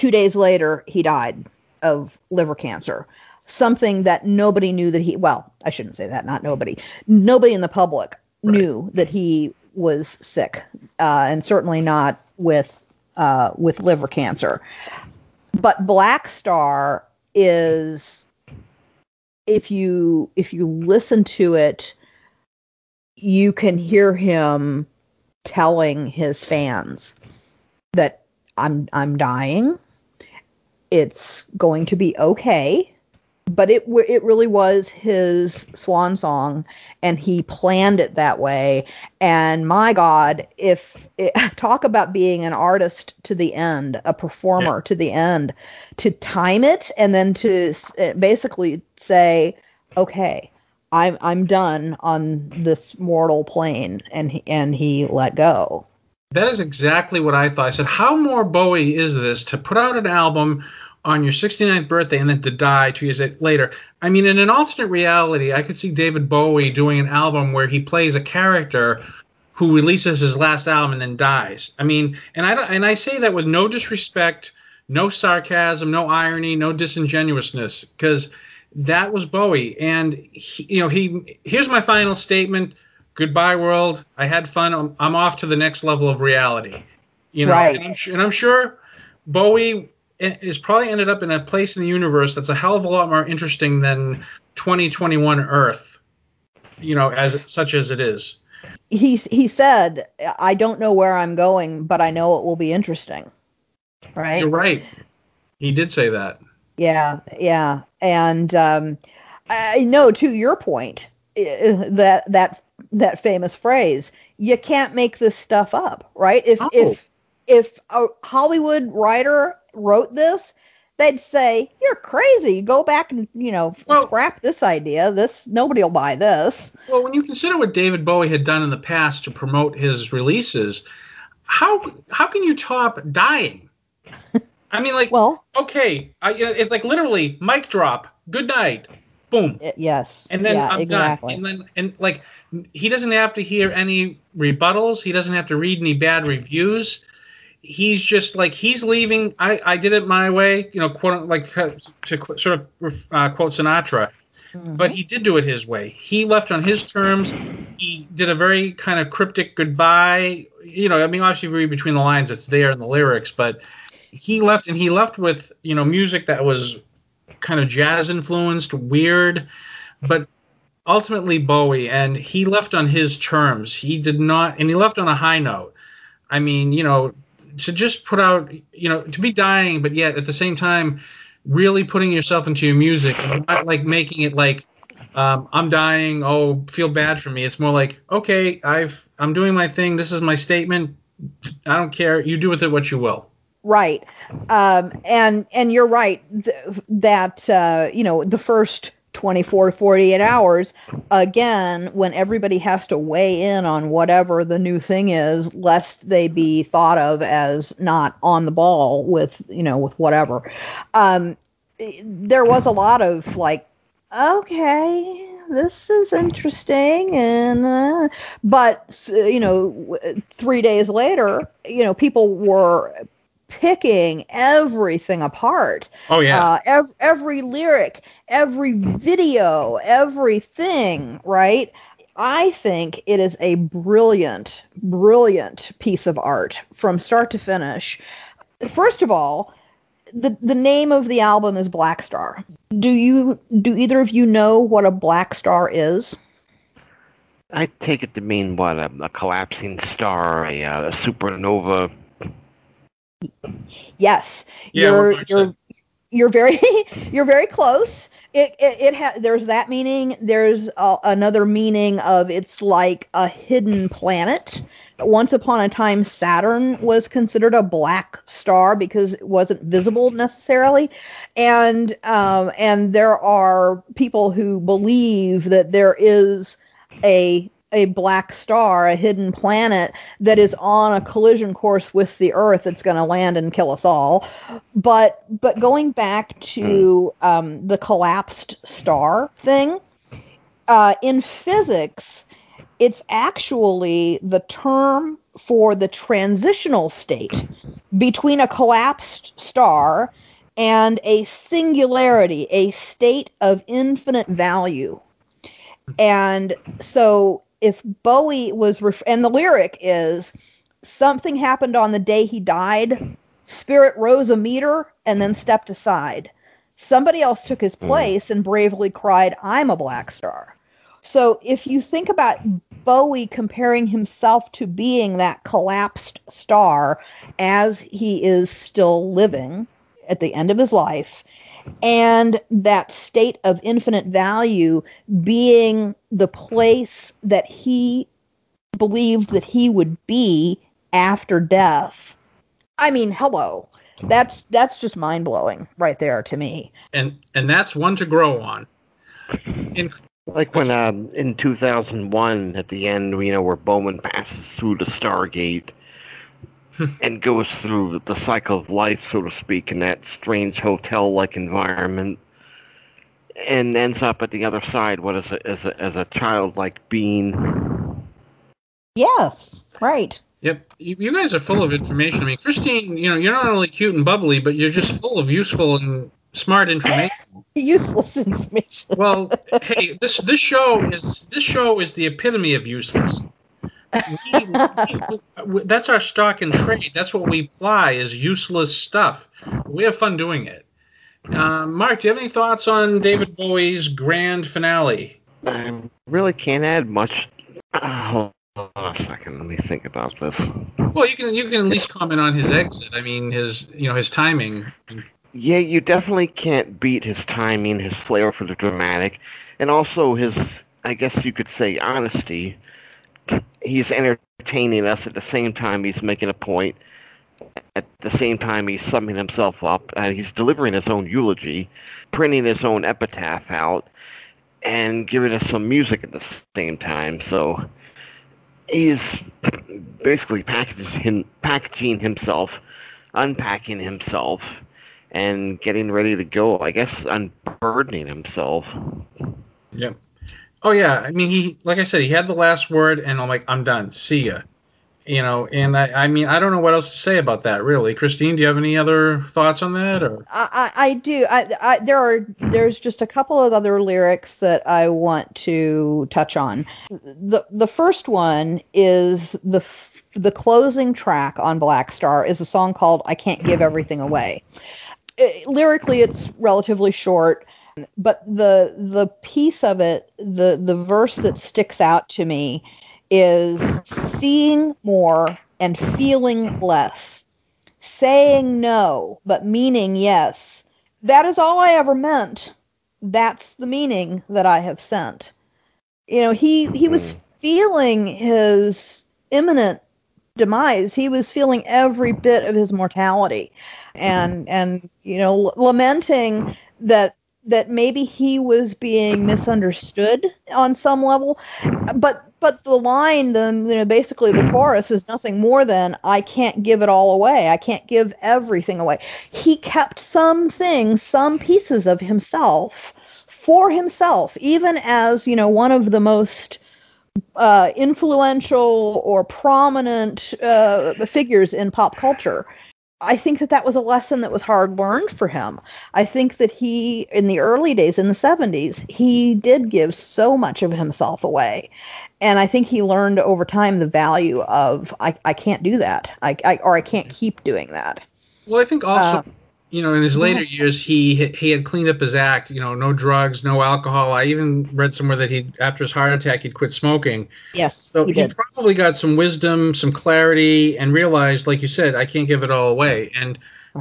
two days later he died of liver cancer something that nobody knew that he well i shouldn't say that not nobody nobody in the public Right. knew that he was sick uh, and certainly not with uh, with liver cancer but Blackstar is if you if you listen to it you can hear him telling his fans that I'm I'm dying. It's going to be okay. but it it really was his swan song and he planned it that way and my god if it, talk about being an artist to the end a performer yeah. to the end to time it and then to eh, basically say okay i'm i'm done on this mortal plane and and he let go that is exactly what I thought. I said, how more Bowie is this to put out an album on your 69th birthday and then to die two years later. I mean, in an alternate reality, I could see David Bowie doing an album where he plays a character who releases his last album and then dies. I mean, and I and I say that with no disrespect, no sarcasm, no irony, no disingenuousness, because that was Bowie. And he, you know, he here's my final statement. Goodbye, world. I had fun. I'm, I'm off to the next level of reality. You know, right. and, I'm, and I'm sure Bowie is probably ended up in a place in the universe that's a hell of a lot more interesting than 2021 Earth, you know, as such as it is. He he said, "I don't know where I'm going, but I know it will be interesting." Right. You're right. He did say that. Yeah, yeah, and um, I know to your point that that that famous phrase, "You can't make this stuff up," right? If oh. if if a Hollywood writer wrote this, they'd say, "You're crazy. Go back and you know well, scrap this idea. This nobody will buy this." Well, when you consider what David Bowie had done in the past to promote his releases, how how can you top dying? I mean, like, well, okay, I, it's like literally mic drop. Good night. Boom. Yes. And then yeah, I'm exactly. done. And then and like he doesn't have to hear any rebuttals. He doesn't have to read any bad reviews he's just like he's leaving. I, I did it my way, you know, quote like to sort of uh, quote Sinatra, mm-hmm. but he did do it his way. He left on his terms. He did a very kind of cryptic goodbye. You know, I mean, obviously, read between the lines, it's there in the lyrics, but he left and he left with you know music that was kind of jazz influenced, weird, but ultimately Bowie, and he left on his terms. He did not, and he left on a high note. I mean, you know, to just put out, you know, to be dying, but yet at the same time, really putting yourself into your music, not like making it like um, I'm dying. Oh, feel bad for me. It's more like, okay, I've I'm doing my thing. This is my statement. I don't care. You do with it what you will. Right. Um, and and you're right th- that uh, you know the first 24 48 hours again when everybody has to weigh in on whatever the new thing is lest they be thought of as not on the ball with you know with whatever. Um, there was a lot of like okay this is interesting and uh, but you know 3 days later you know people were picking everything apart. Oh yeah. Uh, ev- every lyric, every video, everything, right? I think it is a brilliant, brilliant piece of art from start to finish. First of all, the the name of the album is Blackstar. Do you do either of you know what a black star is? I take it to mean what a, a collapsing star, a, uh, a supernova Yes, yeah, you're you're you're very you're very close. It it, it ha- there's that meaning. There's uh, another meaning of it's like a hidden planet. Once upon a time, Saturn was considered a black star because it wasn't visible necessarily, and um, and there are people who believe that there is a a black star, a hidden planet that is on a collision course with the Earth that's going to land and kill us all. But but going back to um, the collapsed star thing, uh, in physics, it's actually the term for the transitional state between a collapsed star and a singularity, a state of infinite value. And so if Bowie was ref- and the lyric is something happened on the day he died, spirit rose a meter and then stepped aside. Somebody else took his hmm. place and bravely cried, "I'm a black star." So if you think about Bowie comparing himself to being that collapsed star as he is still living at the end of his life, and that state of infinite value being the place that he believed that he would be after death. I mean, hello. That's that's just mind blowing right there to me. And and that's one to grow on. In, like when um, in 2001 at the end, you know, where Bowman passes through the Stargate and goes through the cycle of life, so to speak, in that strange hotel-like environment, and ends up at the other side, what is a, as a as a childlike being. Yes, right. Yep, you, you guys are full of information. I mean, Christine, you know, you're not only cute and bubbly, but you're just full of useful and smart information. useless information. well, hey, this this show is this show is the epitome of useless. We, we, that's our stock and trade. That's what we apply is useless stuff. We have fun doing it. Uh, Mark, do you have any thoughts on David Bowie's grand finale? I really can't add much. Uh, hold on a second. Let me think about this. Well, you can you can at least comment on his exit. I mean, his you know his timing. Yeah, you definitely can't beat his timing, his flair for the dramatic, and also his, I guess you could say, honesty he's entertaining us at the same time he's making a point. At the same time, he's summing himself up. Uh, he's delivering his own eulogy, printing his own epitaph out, and giving us some music at the same time. So he's basically packaging, packaging himself, unpacking himself, and getting ready to go. I guess unburdening himself. Yep. Oh yeah, I mean he, like I said, he had the last word, and I'm like, I'm done. See ya. You know, and I, I mean, I don't know what else to say about that, really. Christine, do you have any other thoughts on that? Or I, I do. I, I, there are, there's just a couple of other lyrics that I want to touch on. The, the first one is the, the closing track on Blackstar is a song called "I Can't Give Everything Away." It, lyrically, it's relatively short but the the piece of it, the the verse that sticks out to me is seeing more and feeling less, saying no but meaning yes. That is all I ever meant. That's the meaning that I have sent. You know, he he was hmm. feeling his imminent demise. He was feeling every bit of his mortality, and and you know, lamenting that that maybe he was being misunderstood on some level. But but the line then you know basically the chorus is nothing more than i can't give it all away. I can't give everything away. He kept some things some pieces of himself for himself even as you know one of the most uh, influential or prominent uh, figures in pop culture I think that that was a lesson that was hard learned for him. I think that he, in the early days, in the 70s, he did give so much of himself away. And I think he learned over time the value of, I, I can't do that, I, I, or I can't keep doing that. Well, I think also, uh, you know, in his later years, he he had cleaned up his act. You know, no drugs, no alcohol. I even read somewhere that he, after his heart attack, he'd quit smoking. Yes. So he, he probably got some wisdom, some clarity, and realized, like you said, I can't give it all away, and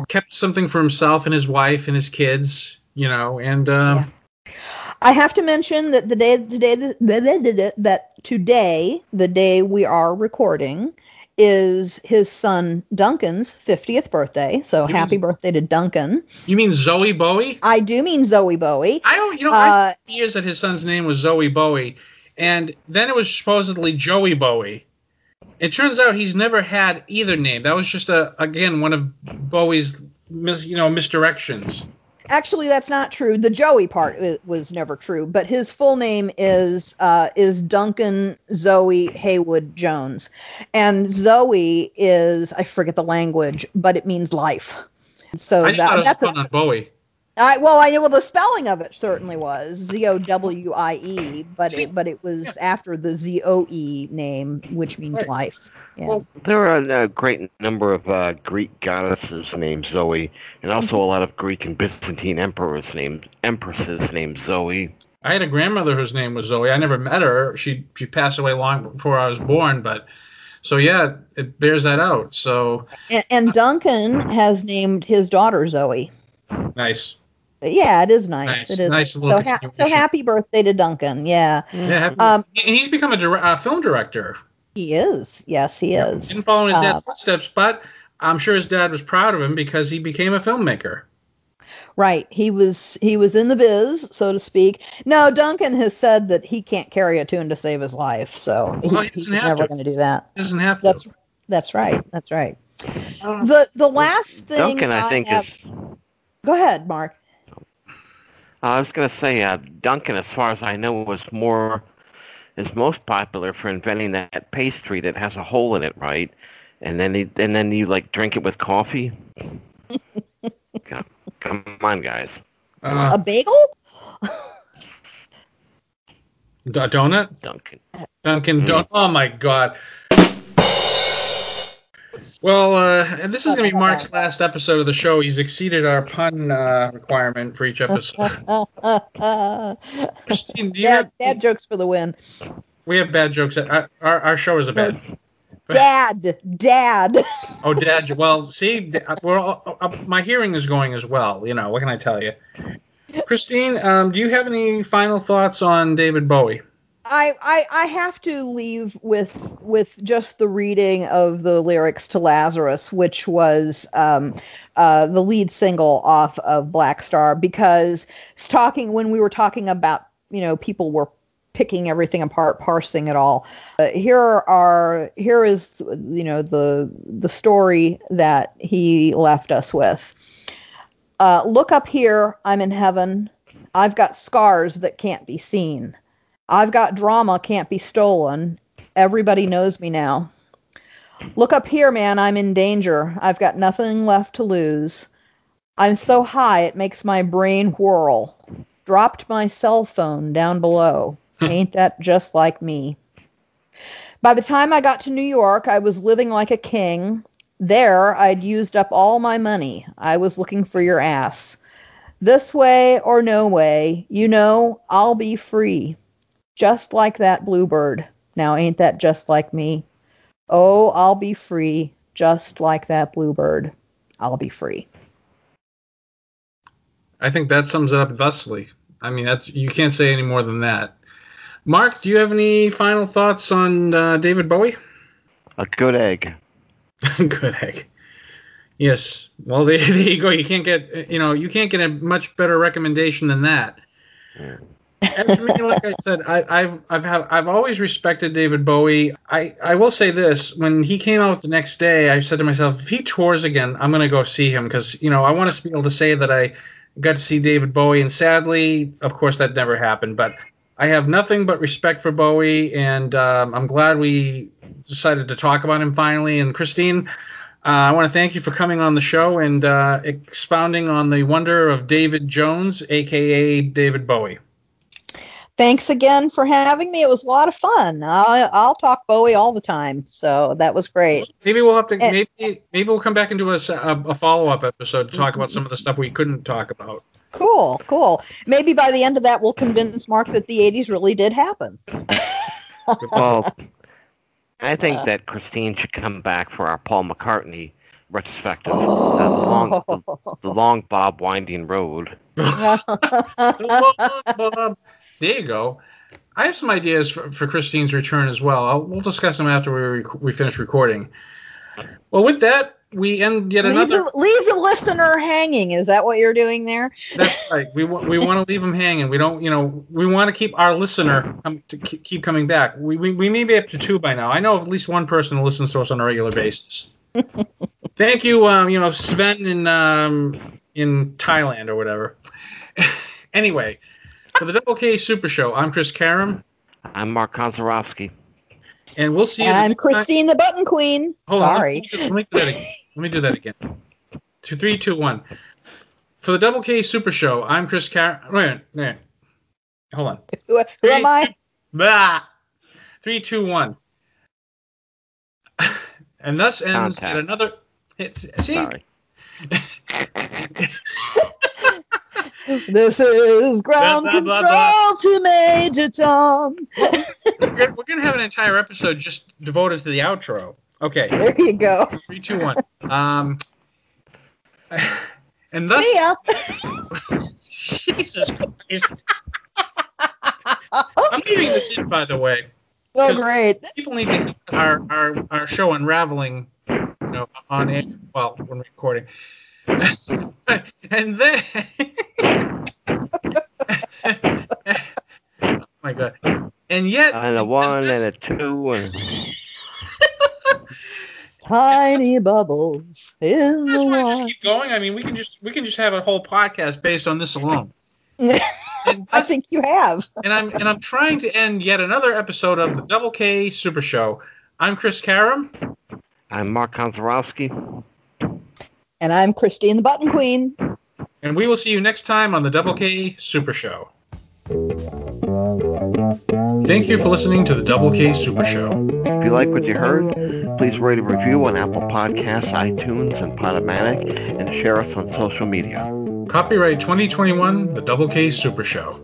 kept something for himself and his wife and his kids. You know, and. Um, yeah. I have to mention that the day, the day that today, the day we are recording, is his son Duncan's 50th birthday. So you happy mean, birthday to Duncan. You mean Zowie Bowie? I do mean Zowie Bowie. I don't, you know uh, years that his son's name was Zowie Bowie, and then it was supposedly Joey Bowie. It turns out he's never had either name. That was just a again one of Bowie's mis, you know misdirections. Actually, that's not true. The Joey part was never true, but his full name is uh, is Duncan Zowie Haywood Jones, and Zoe is I forget the language, but it means life. So that, that's a, Bowie. I, well, I know well the spelling of it certainly was Z O W I E, but it, but it was yeah. after the Z O E name, which means right. life. Yeah. Well, there are a great number of uh, Greek goddesses named Zoe, and also mm-hmm. a lot of Greek and Byzantine emperors named empresses named Zoe. I had a grandmother whose name was Zoe. I never met her. She she passed away long before I was born, but so yeah, it bears that out. So and, and Duncan has named his daughter Zoe. Nice. Yeah, it is nice. Nice. It is Nice so, ha- so happy birthday to Duncan. Yeah, Yeah, Um, and he's become a dir- uh, film director. he is. Yes, he is. Didn't follow in his dad's Uh, footsteps, but I'm sure his dad was proud of him because he became a filmmaker. Right. He was he was in the biz, so to speak. No, Duncan has said that he can't carry a tune to save his life, so he, Well, he he's never to. going to do that. He doesn't have to. That's that's right. That's right. Uh, The the last thing Duncan, I think, have, is. Go ahead, Mark. I was gonna say, uh, Duncan, as far as I know, was more is most popular for inventing that pastry that has a hole in it, right? And then he, and then you like drink it with coffee. come, come on, guys. uh, a bagel? a donut? Duncan. Dunkin' Don- Oh my God. Well, uh, and this is going to be Mark's last episode of the show. He's exceeded our pun uh, requirement for each episode. Christine, do you bad, have, bad jokes for the win. we have bad jokes. Our, our, our show is a bad. Dad, dad. Oh, Dad. Well, see, uh, we're all, uh, my hearing is going as well. You know, what can I tell you? Christine, um, do you have any final thoughts on David Bowie? I, I I have to leave with with just the reading of the lyrics to Lazarus, which was um, uh, the lead single off of Blackstar, because it's talking when we were talking about you know people were picking everything apart, parsing it all. Uh, here are here is you know the the story that he left us with. Uh, look up here, I'm in heaven. I've got scars that can't be seen. I've got drama can't be stolen. Everybody knows me now. Look up here, man. I'm in danger. I've got nothing left to lose. I'm so high it makes my brain whirl. Dropped my cell phone down below. Hmm. Ain't that just like me? By the time I got to New York, I was living like a king. There, I'd used up all my money. I was looking for your ass. This way or no way, you know, I'll be free just like that bluebird. Now, ain't that just like me? Oh, I'll be free, just like that bluebird. I'll be free. I think that sums it up thusly. I mean, that's you can't say any more than that. Mark, do you have any final thoughts on uh, David Bowie? A good egg. A good egg. Yes. Well, there, there you go. You can't get you know you can't get a much better recommendation than that. As me, like I said, I, I've I've have, I've always respected David Bowie. I I will say this: when he came out the next day, I said to myself, if he tours again, I'm gonna go see him because you know I want to be able to say that I got to see David Bowie. And sadly, of course, that never happened. But I have nothing but respect for Bowie, and um, I'm glad we decided to talk about him finally. And Christine, uh, I want to thank you for coming on the show and uh, expounding on the wonder of David Jones, aka David Bowie. Thanks again for having me. It was a lot of fun. I'll, I'll talk Bowie all the time, so that was great. Maybe we'll have to Eh. maybe maybe we'll come back and do a, s- a- a follow-up episode to talk about some of the stuff we couldn't talk about. Cool, cool. Maybe by the end of that, we'll convince Mark that the 80s really did happen. Well, I think that Christine should come back for our Paul McCartney retrospective. Uh, the, long, the, the long Bob Winding Road. the long Bob. There you go. I have some ideas for, for Christine's return as well. I'll, we'll discuss them after we rec- we finish recording. Well, with that, we end yet leave, another. the, leave the listener hanging. Is that what you're doing there? That's right. We wa- we want to leave them hanging. We don't, you know, we want to keep our listener um, to keep coming back. We, we we may be up to two by now. I know of at least one person who listens to us on a regular basis. Thank you, um, you know, Sven in um, in Thailand or whatever. anyway, for the Double K Super Show, I'm Chris Karam, I'm Mark Konzarowski. and we'll see you. the I'm next time- Christine the Button Queen. Hold on, Sorry. let me, let me do that again. Let me do that again. Two, three, two, one. For the Double K Super Show, I'm Chris Car. Wait, a wait. Hold on. Who, who am I? Blah. Three, two, one. and thus ends Contact. yet another. It's, see, Sorry. This is ground Blah, blah, blah, control to Major Tom. we're, gonna- we're gonna have an entire episode just devoted to the outro. Okay, There you go. three, two, one. Um, and thus. Jesus Christ. I'm leaving this in, by the way. Oh, great. People need to hear our, our, our show unraveling, you know, on air, well, when recording. and then, oh my god, and yet, And a one and a two and Tiny bubbles in You the guys want just keep going? I mean, we can just we can just have a whole podcast based on this alone. And, I think you have. and I'm and I'm trying to end yet another episode of the Double K Super Show. I'm Chris Karam. I'm Mark Konzarowski. And I'm Christine the Button Queen. And we will see you next time on the Double K Super Show. Thank you for listening to the Double K Super Show. If you like what you heard, please rate a review on Apple Podcasts, iTunes, and Podomatic, and share us on social media. Copyright 2021, the Double K Super Show.